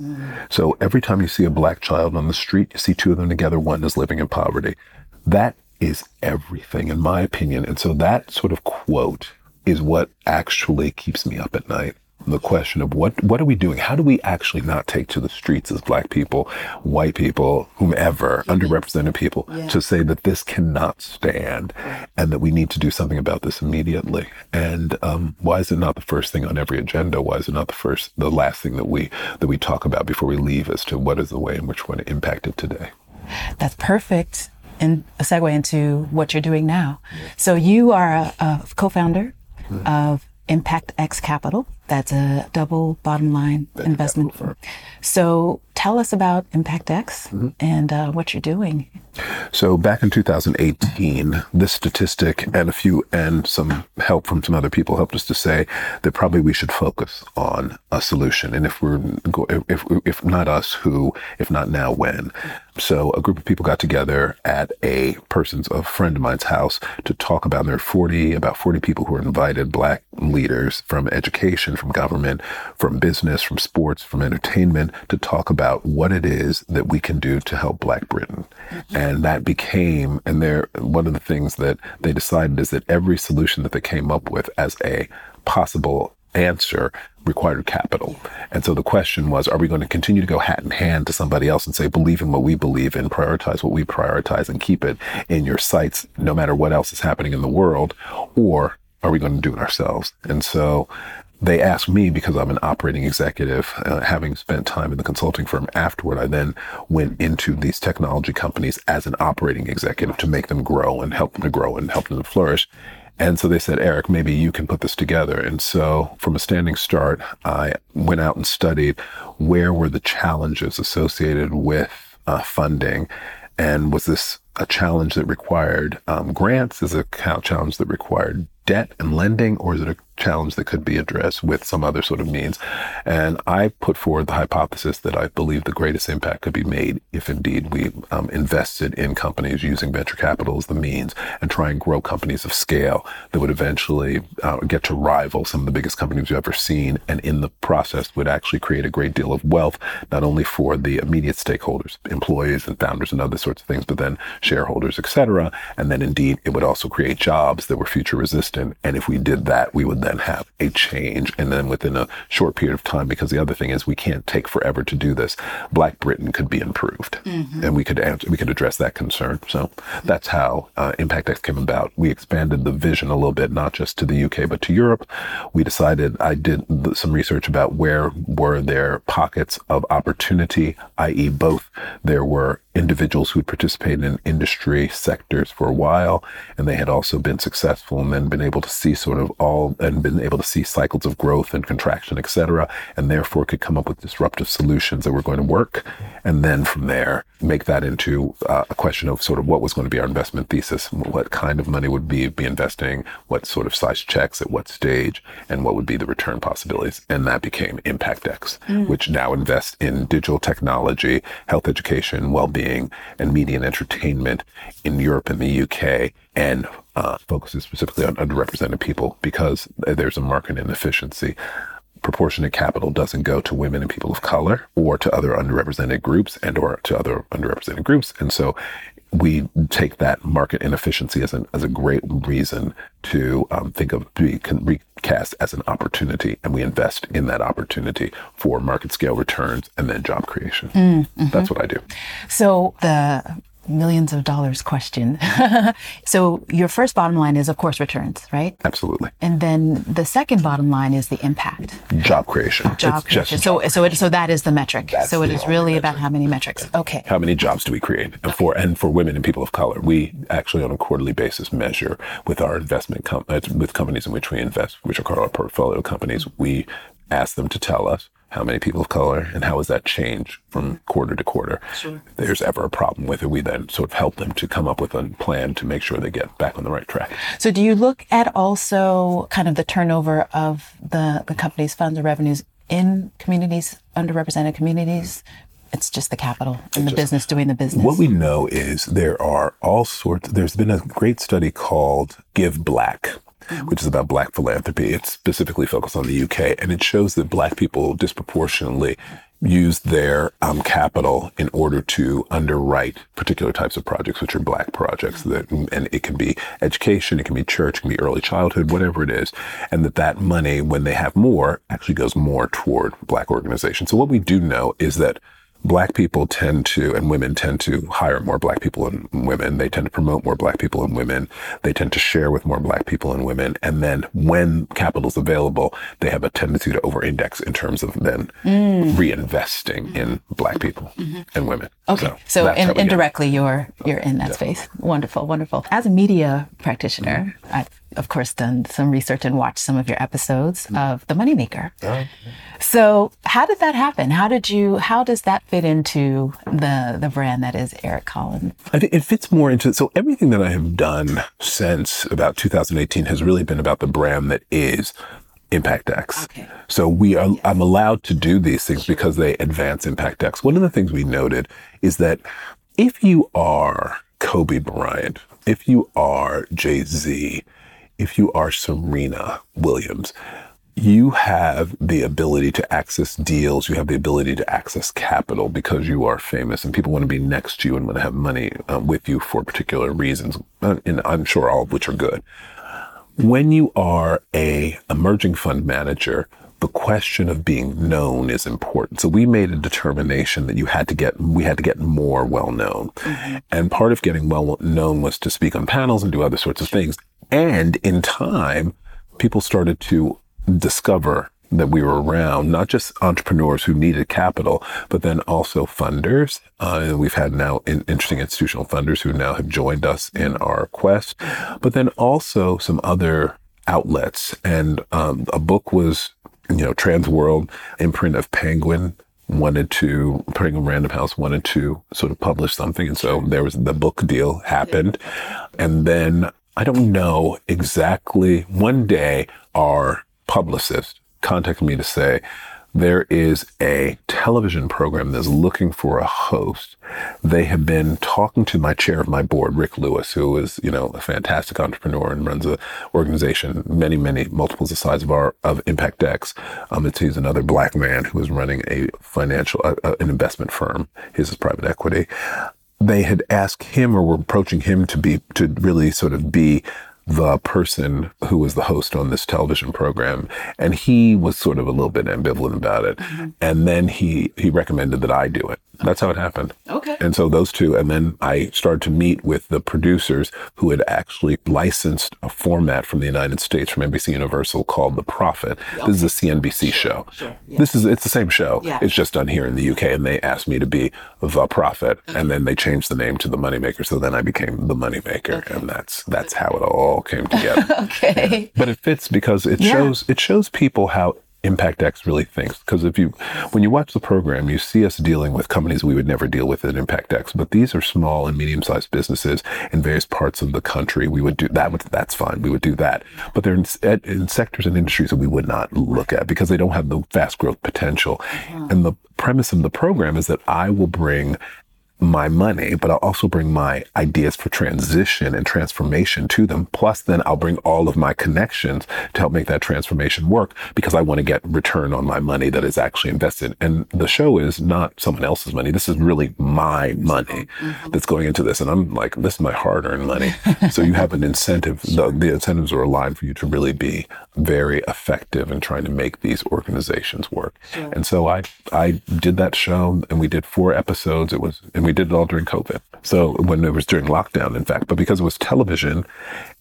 So every time you see a black child on the street, you see two of them together. One is living in poverty. That is everything, in my opinion. And so that sort of quote is what actually keeps me up at night. The question of what what are we doing? How do we actually not take to the streets as black people, white people, whomever, underrepresented people, to say that this cannot stand and that we need to do something about this immediately? And um, why is it not the first thing on every agenda? Why is it not the first, the last thing that we that we talk about before we leave as to what is the way in which we're going to impact it today? That's perfect. And a segue into what you're doing now. So you are a, a co-founder of Impact X Capital. That's a double bottom line investment firm. So tell us about Impact X and uh, what you're doing. So back in 2018, this statistic and a few and some help from some other people helped us to say that probably we should focus on a solution. And if we're go- if if not us, who? If not now, when? So a group of people got together at a person's a friend of mine's house to talk about. There were 40 about 40 people who were invited, black leaders from education, from government, from business, from sports, from entertainment, to talk about what it is that we can do to help Black Britain. Mm-hmm. And that became, and there, one of the things that they decided is that every solution that they came up with as a possible answer required capital. And so the question was, are we going to continue to go hat in hand to somebody else and say, believe in what we believe in, prioritize what we prioritize and keep it in your sights, no matter what else is happening in the world? Or are we going to do it ourselves? And so they asked me because I'm an operating executive, uh, having spent time in the consulting firm afterward. I then went into these technology companies as an operating executive to make them grow and help them to grow and help them to flourish. And so they said, Eric, maybe you can put this together. And so from a standing start, I went out and studied where were the challenges associated with uh, funding and was this a challenge that required um, grants? Is a challenge that required debt and lending, or is it a challenge that could be addressed with some other sort of means? And I put forward the hypothesis that I believe the greatest impact could be made if indeed we um, invested in companies using venture capital as the means and try and grow companies of scale that would eventually uh, get to rival some of the biggest companies you've ever seen, and in the process would actually create a great deal of wealth, not only for the immediate stakeholders, employees and founders and other sorts of things, but then shareholders, et cetera. And then indeed, it would also create jobs that were future resistant. And if we did that, we would then have a change. And then within a short period of time, because the other thing is we can't take forever to do this, Black Britain could be improved and we could answer, we could address that concern. So that's how uh, Impact X came about. We expanded the vision a little bit, not just to the UK, but to Europe. We decided I did some research about where were there pockets of opportunity, i.e. both there were individuals who had participated in industry sectors for a while and they had also been successful and then been able to see sort of all and been able to see cycles of growth and contraction et cetera and therefore could come up with disruptive solutions that were going to work and then from there make that into uh, a question of sort of what was going to be our investment thesis what kind of money would be be investing what sort of size checks at what stage and what would be the return possibilities and that became impact x which now invests in digital technology health education well-being and media and entertainment in Europe and the UK and uh, focuses specifically on underrepresented people because there's a market inefficiency. Proportionate capital doesn't go to women and people of color or to other underrepresented groups and or to other underrepresented groups. And so we take that market inefficiency as, an, as a great reason to um, think of can recast as an opportunity and we invest in that opportunity for market scale returns and then job creation. That's what I do. So the millions of dollars question. so your first bottom line is, of course, returns, right? Absolutely. And then the second bottom line is the impact. Job creation. Job It's creation. So, so, it, so that is the metric. That's so it is really metric. about how many metrics. Okay. how many jobs do we create and for and for women and people of color we actually on a quarterly basis measure with our investment com- uh, with companies in which we invest which are called our portfolio companies we ask them to tell us how many people of color and how has that changed from quarter to quarter Sure. if there's ever a problem with it we then sort of help them to come up with a plan to make sure they get back on the right track So do you look at also kind of the turnover of the, the company's funds or revenues in communities, underrepresented communities? It's just the capital and the business doing the business. What we know is there are all sorts. There's been a great study called Give Black, which is about black philanthropy. It's specifically focused on the UK, and it shows that black people disproportionately use their um, capital in order to underwrite particular types of projects, which are black projects. That, and it can be education, it can be church, it can be early childhood, whatever it is, and that that money, when they have more, actually goes more toward black organizations. So what we do know is that black people tend to and women tend to hire more black people and women. They tend to promote more black people and women. They tend to share with more black people and women. And then when capital is available they have a tendency to over index in terms of then mm. reinvesting in black people mm-hmm. and women. Okay, so, how in, we get it. indirectly, you're you're in that space. Wonderful, wonderful. As a media practitioner, I've of course done some research and watched some of your episodes mm. of The Moneymaker. So, how did that happen? How did you? How does that fit into the the brand that is Eric Collins? I think it fits more into so everything that I have done since about 2018 has really been about the brand that is Impact X. Okay. So we are I'm allowed to do these things because they advance Impact X. One of the things we noted is that if you are Kobe Bryant, if you are Jay-Z, if you are Serena Williams, you have the ability to access deals. You have the ability to access capital because you are famous and people want to be next to you and want to have money um, with you for particular reasons. And I'm sure all of which are good. When you are a emerging fund manager, the question of being known is important. So we made a determination that you had to get, we had to get more well known. And part of getting well known was to speak on panels and do other sorts of things. And in time, people started to discover that we were around, not just entrepreneurs who needed capital, but then also funders. Uh, we've had now in, interesting institutional funders who now have joined us in our quest, but then also some other outlets. And um, a book was, you know, Transworld, imprint of Penguin wanted to Penguin Random House wanted to sort of publish something, and so there was the book deal happened, and then I don't know exactly. One day, our publicist contacted me to say there is a television program that's looking for a host. They have been talking to my chair of my board, Rick Lewis, who is, you know, a fantastic entrepreneur and runs an organization many, many multiples the size of our of Impact X. Um, it's he's another black man who is running a financial uh, uh, an investment firm. His is private equity. They had asked him or were approaching him to be to really sort of be the person who was the host on this television program and he was sort of a little bit ambivalent about it. Mm-hmm. And then he he recommended that I do it. That's how it happened. Okay. and so those two and then I started to meet with the producers who had actually licensed a format from the United States from NBC Universal called The Profit. This is a CNBC show. sure, yeah. this is it's the same show. Yeah. it's just done here in the UK and they asked me to be the Profit and then they changed the name to the moneymaker so then I became the moneymaker and that's that's how it all came together Okay. but it fits because it Yeah. shows it shows people how Impact X really thinks. Because if you when you watch the program, you see us dealing with companies we would never deal with at Impact X. But these are small and medium sized businesses in various parts of the country. We would do that. Would, that's fine. We would do that. But they're in, in sectors and industries that we would not look at because they don't have the fast growth potential. Uh-huh. And the premise of the program is that I will bring my money, but I'll also bring my ideas for transition and transformation to them. Plus, then I'll bring all of my connections to help make that transformation work because I want to get return on my money that is actually invested. And the show is not someone else's money. This is really my money mm-hmm. that's going into this. And I'm like, this is my hard earned money. so you have an incentive. The, the incentives are aligned for you to really be very effective in trying to make these organizations work. And so I, I did that show and we did four episodes. It was, and we we did it all during COVID. So when it was during lockdown, in fact, but because it was television,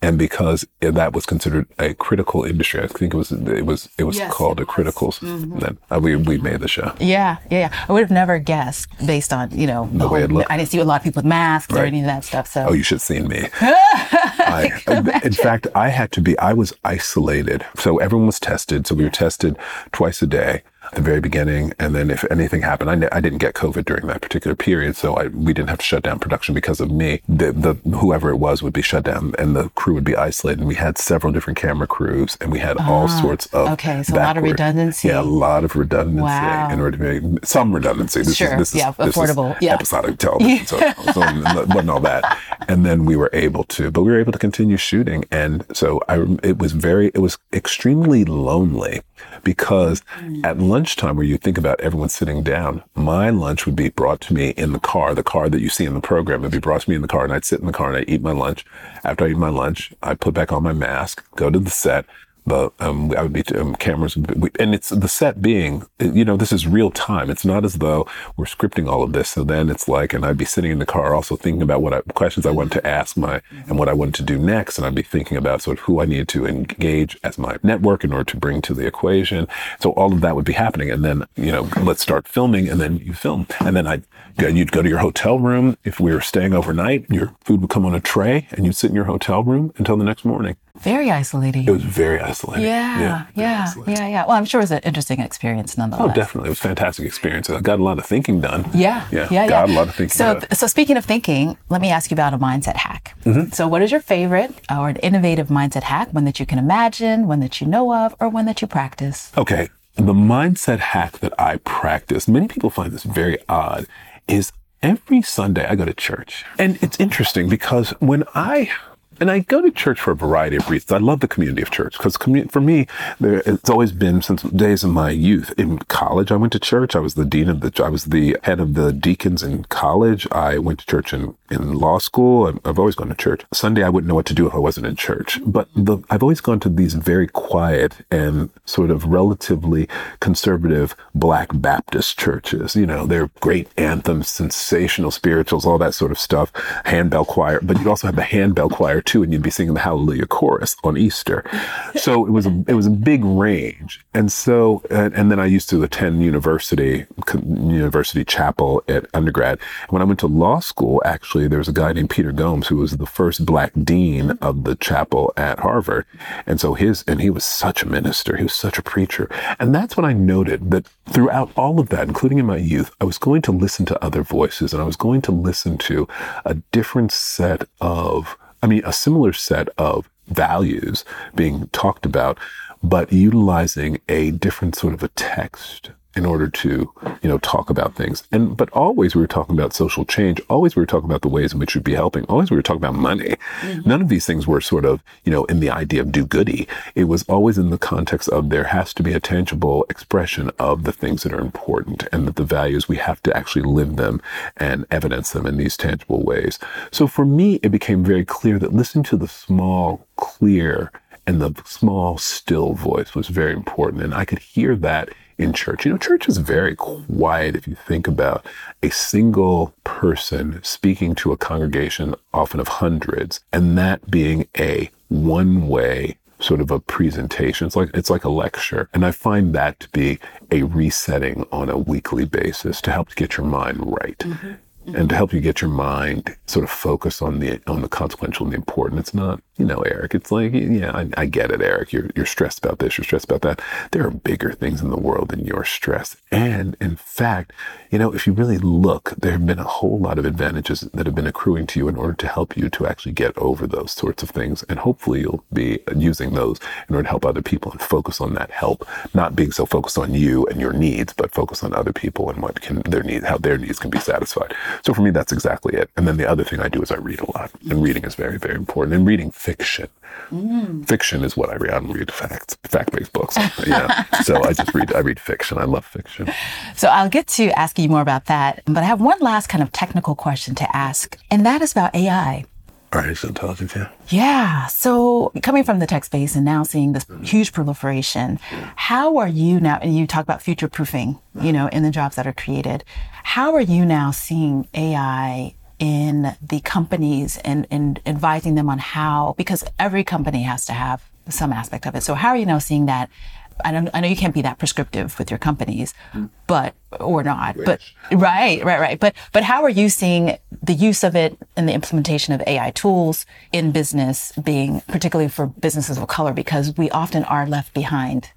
and because that was considered a critical industry, I think it was it was it was Yes, called it a critical. Mm-hmm. Then uh, we we made the show. Yeah, yeah, yeah. I would have never guessed based on you know The way it looked. I didn't see a lot of people with masks or any of that stuff. So Oh, you should have seen me. I, in fact, I had to be, I was isolated. So everyone was tested. So we were tested twice a day at the very beginning. And then if anything happened, I, I didn't get COVID during that particular period. So I, we didn't have to shut down production because of me. The, the, whoever it was would be shut down and the crew would be isolated. And we had several different camera crews and we had all sorts of. Ah, okay, so a lot of redundancy. Yeah, a lot of redundancy Wow. in order to make some redundancy. This Sure, is, this is, yeah, this is affordable, yeah. episodic television. So, so wasn't all that. And then we were able to, but we were able to continue shooting. And so I, it was very, it was extremely lonely because mm. at lunchtime where you think about everyone sitting down, my lunch would be brought to me in the car, the car that you see in the program would be brought to me in the car and I'd sit in the car and I'd eat my lunch. After I eat my lunch, I'd put back on my mask, go to the set, but um, I would be um, cameras, be- and it's the set being, you know, this is real time. It's not as though we're scripting all of this. So then it's like, and I'd be sitting in the car also thinking about what I, questions I wanted to ask my and what I wanted to do next, and I'd be thinking about sort of who I needed to engage as my network in order to bring to the equation. So all of that would be happening, and then you know, let's start filming, and then you film, and then I. You'd go to your hotel room. If we were staying overnight, your food would come on a tray and you'd sit in your hotel room until the next morning. Very isolating. It was very isolating. yeah, yeah, isolating. yeah, yeah. Well, I'm sure it was an interesting experience nonetheless. Oh, definitely. It was a fantastic experience. I got a lot of thinking done. Yeah, Yeah. yeah, got yeah. a lot of thinking So, done. so speaking of thinking, let me ask you about a mindset hack. Mm-hmm. So, what is your favorite or an innovative mindset hack? One that you can imagine, one that you know of, or one that you practice? Okay. The mindset hack that I practice, many people find this very odd, is every Sunday I go to church. And it's interesting because when I and I go to church for a variety of reasons. I love the community of church because commu- for me, there, it's always been since days of my youth. In college, I went to church. I was the dean of the, I was the head of the deacons in college. I went to church in, in law school. I've, always gone to church. Sunday, I wouldn't know what to do if I wasn't in church. But the, I've always gone to these very quiet and sort of relatively conservative Black Baptist churches. You know, they're great anthems, sensational spirituals, all that sort of stuff, handbell choir. But you'd also have the handbell choir too, and you'd be singing the Hallelujah chorus on Easter. So it was a it was a big range. And so and, and then I used to attend university university chapel at undergrad. When I went to law school, actually, there was a guy named Peter Gomes who was the first black dean of the chapel at Harvard. And so his and he was such a minister. He was such a preacher. And that's when I noted that throughout all of that, including in my youth, I was going to listen to other voices and I was going to listen to a different set of, I mean, a similar set of values being talked about, but utilizing a different sort of a text in order to, you know, talk about things. And, but always we were talking about social change. Always we were talking about the ways in which we'd be helping. Always we were talking about money. Mm-hmm. None of these things were sort of, you know, in the idea of do goody. It was always in the context of there has to be a tangible expression of the things that are important and that the values we have to actually live them and evidence them in these tangible ways. So for me, it became very clear that listening to the small, clear, and the small, still voice was very important. And I could hear that in church. You know, church is very quiet if you think about a single person speaking to a congregation, often of hundreds, and that being a one way sort of a presentation. It's like it's like a lecture. And I find that to be a resetting on a weekly basis to help get your mind right. Mm-hmm. Mm-hmm. And to help you get your mind sort of focus on the on the consequential and the important. It's not, you know, Eric. It's like, yeah, I, I get it, Eric. You're you're stressed about this. You're stressed about that. There are bigger things in the world than your stress. And in fact, you know, if you really look, there have been a whole lot of advantages that have been accruing to you in order to help you to actually get over those sorts of things. And hopefully, you'll be using those in order to help other people and focus on that help, not being so focused on you and your needs, but focus on other people and what can their need, how their needs can be satisfied. So for me, that's exactly it. And then the other thing I do is I read a lot, and reading is very, very important. And reading fiction. Mm. Fiction is what I read. I don't read facts, fact-based books. yeah. So I just read. I read fiction. I love fiction. So I'll get to asking you more about that. But I have one last kind of technical question to ask, and that is about AI. Artificial intelligence, yeah. Yeah. So coming from the tech space and now seeing this mm-hmm. huge proliferation, how are you now, and you talk about future proofing, you know, in the jobs that are created. How are you now seeing AI in the companies and, and advising them on how, because every company has to have some aspect of it. So how are you now seeing that I don't I know you can't be that prescriptive with your companies, but or not. But right, right, right. But but how are you seeing the use of it and the implementation of AI tools in business being particularly for businesses of color because we often are left behind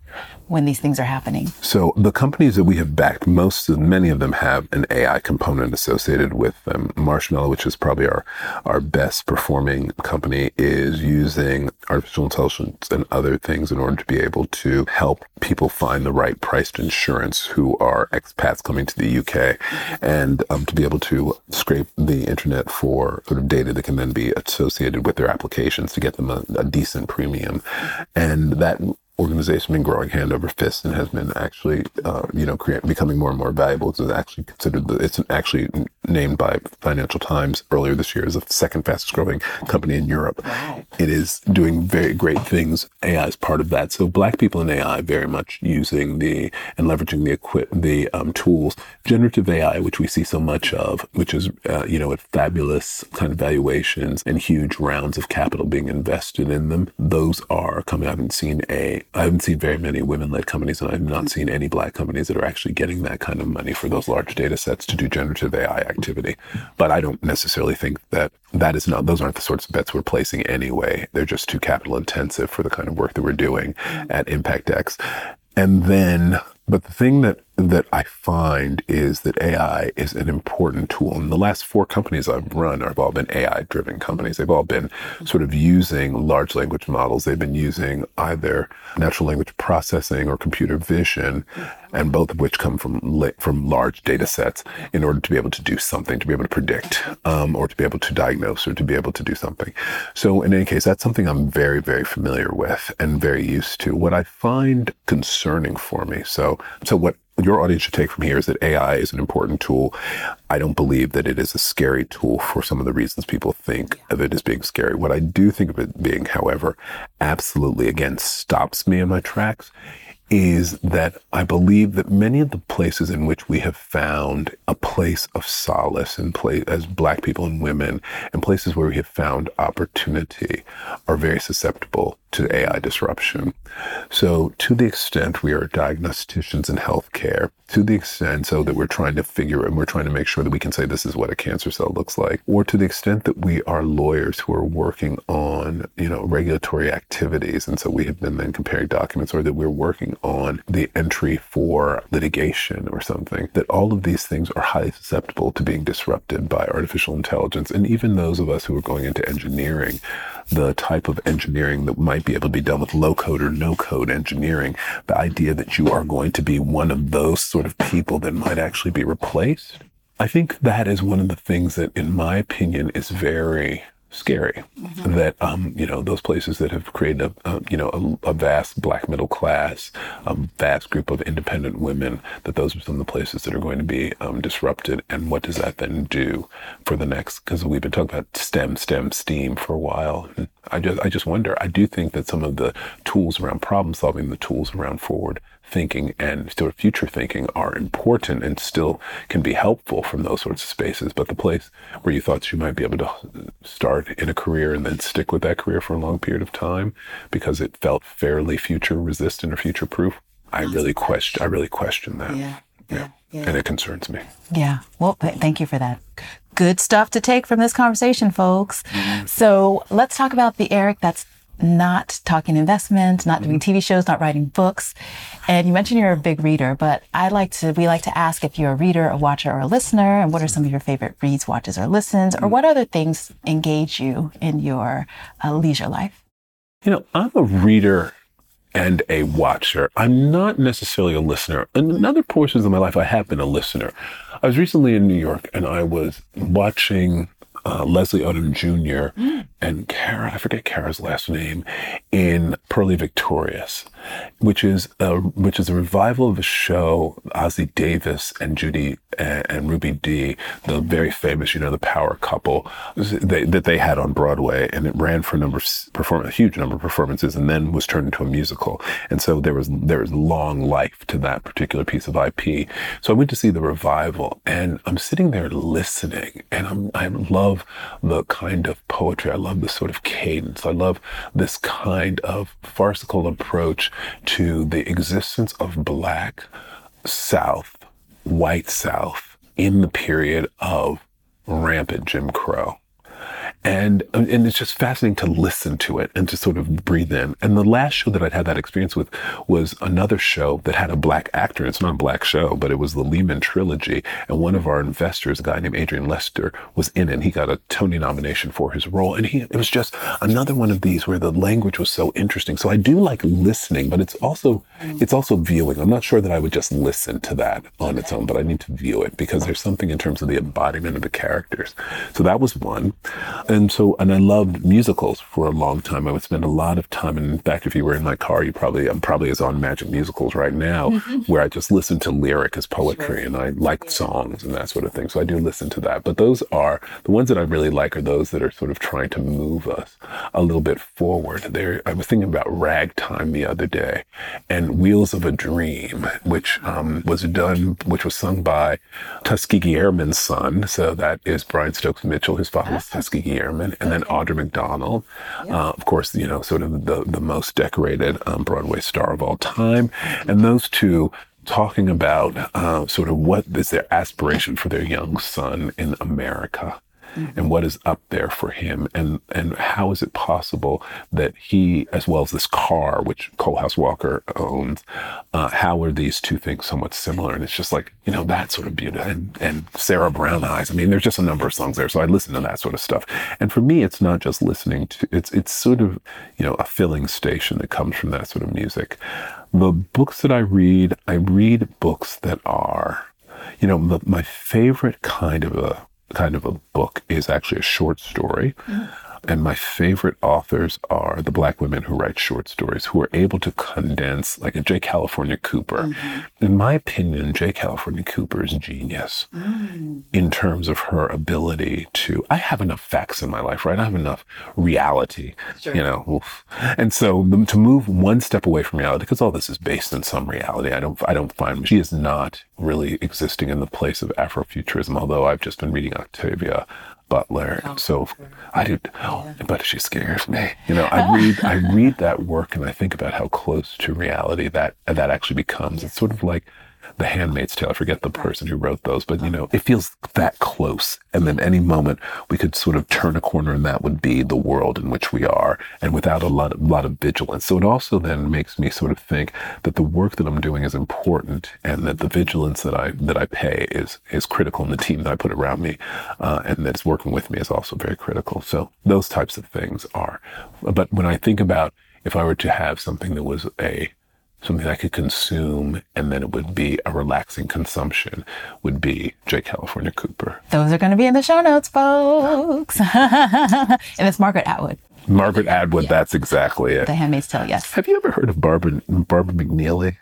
when these things are happening? So the companies that we have backed, most of many of them have an AI component associated with them. Marshmallow, which is probably our our best performing company, is using artificial intelligence and other things in order to be able to help people find the right priced insurance who are expats coming to the UK, and um, to be able to scrape the internet for sort of data that can then be associated with their applications to get them a, a decent premium, and that organization been growing hand over fist and has been actually, uh, you know, create, becoming more and more valuable. It's actually considered, the, it's actually named by Financial Times earlier this year as the second fastest growing company in Europe. Wow. It is doing very great things. AI is part of that. So black people in AI very much using the and leveraging the equip the um, tools, generative AI, which we see so much of, which is, uh, you know, with fabulous kind of valuations and huge rounds of capital being invested in them. Those are coming. I haven't seen a I haven't seen very many women-led companies, and I've not mm-hmm. seen any black companies that are actually getting that kind of money for those large data sets to do generative AI activity. But I don't necessarily think that that is not; those aren't the sorts of bets we're placing anyway. They're just too capital intensive for the kind of work that we're doing mm-hmm. at ImpactX. And then, but the thing that that I find is that AI is an important tool. And the last four companies I've run have all been AI driven companies. They've all been sort of using large language models. They've been using either natural language processing or computer vision, and both of which come from from large data sets in order to be able to do something, to be able to predict, um, or to be able to diagnose, or to be able to do something. So in any case, that's something I'm very, very familiar with and very used to. What I find concerning for me, so so what your audience should take from here is that AI is an important tool. I don't believe that it is a scary tool for some of the reasons people think of it as being scary. What I do think of it being, however, absolutely again stops me in my tracks is that I believe that many of the places in which we have found a place of solace and place as black people and women and places where we have found opportunity are very susceptible to AI disruption. So, to the extent we are diagnosticians in healthcare, to the extent so that we're trying to figure and we're trying to make sure that we can say this is what a cancer cell looks like, or to the extent that we are lawyers who are working on, you know, regulatory activities, and so we have been then comparing documents, or that we're working on the entry for litigation or something, that all of these things are highly susceptible to being disrupted by artificial intelligence, and even those of us who are going into engineering the type of engineering that might be able to be done with low code or no code engineering, the idea that you are going to be one of those sort of people that might actually be replaced. I think that is one of the things that, in my opinion, is very scary mm-hmm. that um, you know those places that have created a, a you know a, a, vast black middle class a vast group of independent women that those are some of the places that are going to be um, disrupted and what does that then do for the next because we've been talking about stem stem steam for a while i just i just wonder i do think that some of the tools around problem solving the tools around forward thinking and sort of future thinking are important and still can be helpful from those sorts of spaces. But the place where you thought you might be able to start in a career and then stick with that career for a long period of time because it felt fairly future resistant or future proof, I really question. I really question that. Yeah. Yeah. yeah. And it concerns me. Yeah. Well, thank you for that. Good stuff to take from this conversation, folks. Mm-hmm. So let's talk about the Eric that's not talking investment, not doing mm-hmm. TV shows, not writing books. And you mentioned you're a big reader, but I like to, we like to ask if you're a reader, a watcher, or a listener, and what are some of your favorite reads, watches, or listens, or mm-hmm. what other things engage you in your uh, leisure life? You know, I'm a reader and a watcher. I'm not necessarily a listener. In other portions of my life, I have been a listener. I was recently in New York and I was watching uh, Leslie Odom Jr. And Kara, I forget Kara's last name, in Purlie Victorious, which is a, which is a revival of a show Ossie Davis and Judy and, and Ruby Dee, the very famous, you know, the power couple they, that they had on Broadway, and it ran for a number of perform a huge number of performances, and then was turned into a musical. And so there was there was long life to that particular piece of IP. So I went to see the revival, and I'm sitting there listening, and I'm, I love the kind of poetry. I love the sort of cadence. I love this kind of farcical approach to the existence of Black South, white South in the period of rampant Jim Crow and um, and it's just fascinating to listen to it and to sort of breathe in. And the last show that I'd had that experience with was another show that had a black actor. It's not a black show, but it was the Lehman trilogy, and one of our investors, a guy named Adrian Lester, was in it. And he got a Tony nomination for his role, and he it was just another one of these where the language was so interesting. So I do like listening, but it's also mm. it's also viewing. I'm not sure that I would just listen to that on its own, but I need to view it because there's something in terms of the embodiment of the characters. So that was one and so, and I loved musicals for a long time. I would spend a lot of time. And in fact, if you were in my car, you probably, I'm probably as on Magic Musicals right now, mm-hmm. where I just listen to lyric as poetry sure. and I like yeah. songs and that sort of thing. So I do listen to that. But those are the ones that I really like are those that are sort of trying to move us a little bit forward. There, I was thinking about Ragtime the other day and Wheels of a Dream, which um, was done, which was sung by Tuskegee Airman's son. So that is Brian Stokes Mitchell. His father was ah. And then Audra McDonald, uh, of course, you know, sort of the, the most decorated um, Broadway star of all time. And those two talking about uh, sort of what is their aspiration for their young son in America mm-hmm. and what is up there for him and and how is it possible that he as well as this car which Coalhouse Walker owns uh, how are these two things somewhat similar? And it's just like you know that sort of beauty and and Sarah Brown eyes. I mean there's just a number of songs there so I listen to that sort of stuff. And for me it's not just listening to it's it's sort of you know a filling station that comes from that sort of music. The books that I read I read books that are you know, the, my favorite kind of a kind of a book is actually a short story. Mm-hmm. And my favorite authors are the black women who write short stories, who are able to condense, like a J. California Cooper. Mm-hmm. In my opinion, J. California Cooper is genius mm. in terms of her ability to. I have enough facts in my life, right? I have enough reality, sure. you know. Oof. And so to move one step away from reality, because all this is based in some reality, I don't. I don't find she is not really existing in the place of Afrofuturism. Although I've just been reading Octavia Butler. Oh, so I do, oh, yeah. but she scares me. You know, I read I read that work and I think about how close to reality that that actually becomes. It's sort of like the Handmaid's Tale. I forget the person who wrote those, but you know, it feels that close. And then any moment we could sort of turn a corner and that would be the world in which we are and without a lot of, lot of vigilance. So it also then makes me sort of think that the work that I'm doing is important and that the vigilance that I, that I pay is, is critical and the team that I put around me, uh, and that's working with me is also very critical. So those types of things are, but when I think about if I were to have something that was a something I could consume and then it would be a relaxing consumption would be J. California Cooper. Those are going to be in the show notes, folks. and it's Margaret Atwood. Margaret Atwood, yeah. that's exactly it. The Handmaid's Tale, yes. Have you ever heard of Barbara, Barbara McNeely?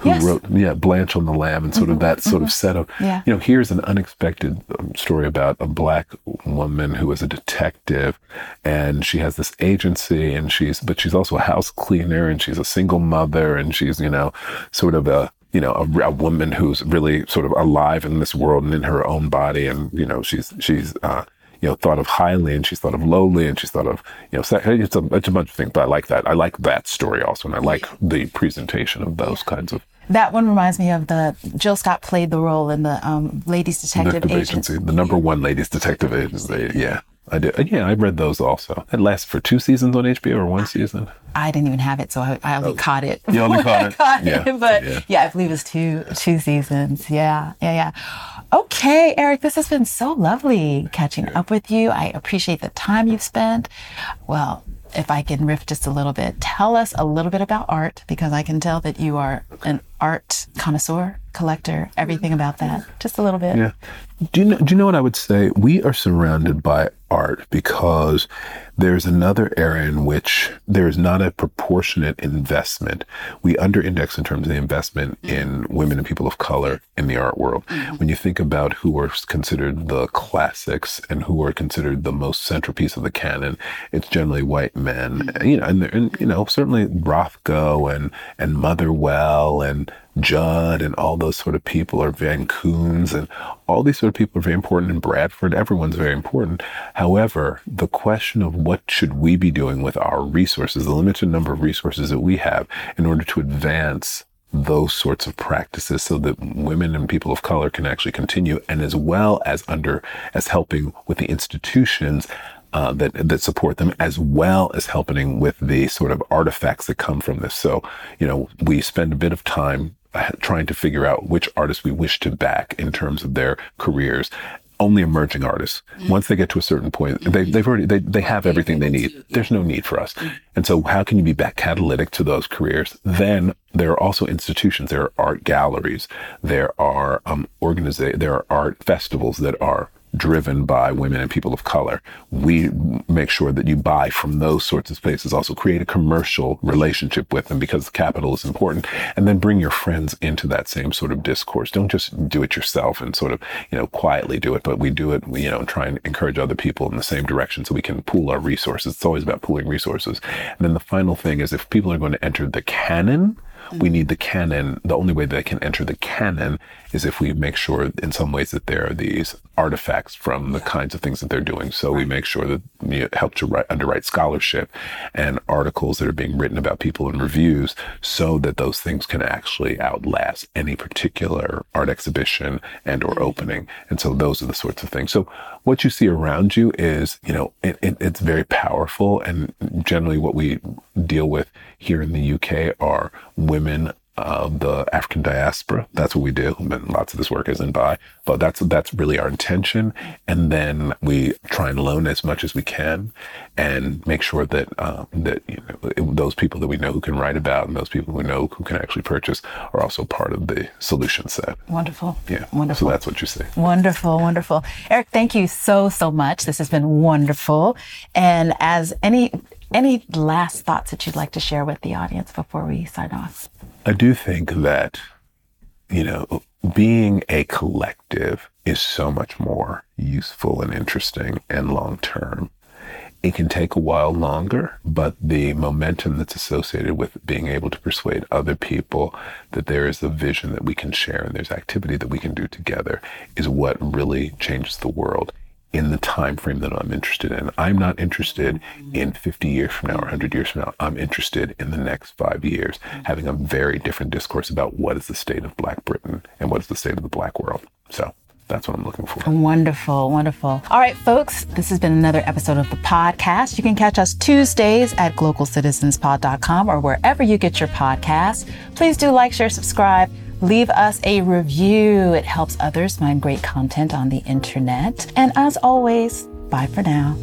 Who yes. wrote yeah Blanche on the Lamb and sort mm-hmm. of that sort mm-hmm. of setup. Yeah. You know, here's an unexpected um, story about a black woman who is a detective, and she has this agency, and she's but she's also a house cleaner, and she's a single mother, and she's you know sort of a you know, a, a, woman who's really sort of alive in this world and in her own body. And, you know, she's, she's, uh, you know, thought of highly and she's thought of lowly and she's thought of, you know, it's a, it's a bunch of things, but I like that. I like that story also. And I like the presentation of those kinds of. That one reminds me of the Jill Scott played the role in the um, Ladies Detective, Detective Agency. The number one Ladies Detective Agency. Yeah. I did. Uh, yeah, I read those also. It lasts for two seasons on HBO or one season. I didn't even have it, so I, I only oh. caught it. You only caught it. caught yeah. It, but yeah. yeah. I believe it was two two seasons. Yeah, yeah, yeah. Okay, Eric, this has been so lovely catching yeah. up with you. I appreciate the time you've spent. Well, if I can riff just a little bit, tell us a little bit about art because I can tell that you are an art connoisseur. Collector, everything about that. Just a little bit. Yeah. Do you know, do you know what I would say? We are surrounded by art because there's another area in which there is not a proportionate investment. We underindex in terms of the investment mm. in women and people of color in the art world. Mm. When you think about who are considered the classics and who are considered the most centerpiece of the canon, it's generally white men. Mm. You know, and, and you know certainly Rothko and and Motherwell and Judd and all those sort of people are Van Coons and all these sort of people are very important in Bradford. Everyone's very important. However, the question of what should we be doing with our resources, the limited number of resources that we have in order to advance those sorts of practices so that women and people of color can actually continue and as well as under as helping with the institutions uh, that that support them, as well as helping with the sort of artifacts that come from this. So, you know, we spend a bit of time Uh, trying to figure out which artists we wish to back in terms of their careers. Only emerging artists. Once they get to a certain point, they, they've already they, they have everything they need. There's no need for us. And so, how can you be back catalytic to those careers? Then there are also institutions. There are art galleries. There are um, organiza- There are art festivals that are driven by women and people of color. We make sure that you buy from those sorts of spaces. Also create a commercial relationship with them because capital is important. And then bring your friends into that same sort of discourse. Don't just do it yourself and sort of, you know, quietly do it, but we do it, you know, and try and encourage other people in the same direction so we can pool our resources. It's always about pooling resources. And then the final thing is if people are going to enter the canon, we need the canon. The only way they can enter the canon is if we make sure, in some ways, that there are these artifacts from the kinds of things that they're doing. So we make sure that we help to write, underwrite scholarship and articles that are being written about people in reviews, so that those things can actually outlast any particular art exhibition and or mm-hmm. opening. And so those are the sorts of things. So what you see around you is, you know, it, it, it's very powerful, and generally what we deal with here in the UK are women of the African diaspora. That's what we do. And lots of this work isn't by, but that's that's really our intention. And then we try and loan as much as we can, and make sure that um, that you know those people that we know who can write about and those people we know who can actually purchase are also part of the solution set. Wonderful. Yeah. Wonderful. So that's what you say. Wonderful, wonderful. Eric, thank you so, so much. This has been wonderful. And as any any last thoughts that you'd like to share with the audience before we sign off? I do think that, you know, being a collective is so much more useful and interesting and long term. It can take a while longer, but the momentum that's associated with being able to persuade other people that there is a vision that we can share and there's activity that we can do together is what really changes the world in the time frame that I'm interested in. I'm not interested in 50 years from now or 100 years from now. I'm interested in the next five years, having a very different discourse about what is the state of Black Britain and what is the state of the Black world. So that's what I'm looking for. Wonderful, wonderful. All right, folks, this has been another episode of the podcast. You can catch us Tuesdays at glocalcitizenspod.com or wherever you get your podcasts. Please do like, share, subscribe. Leave us a review. It helps others find great content on the internet. And as always, bye for now.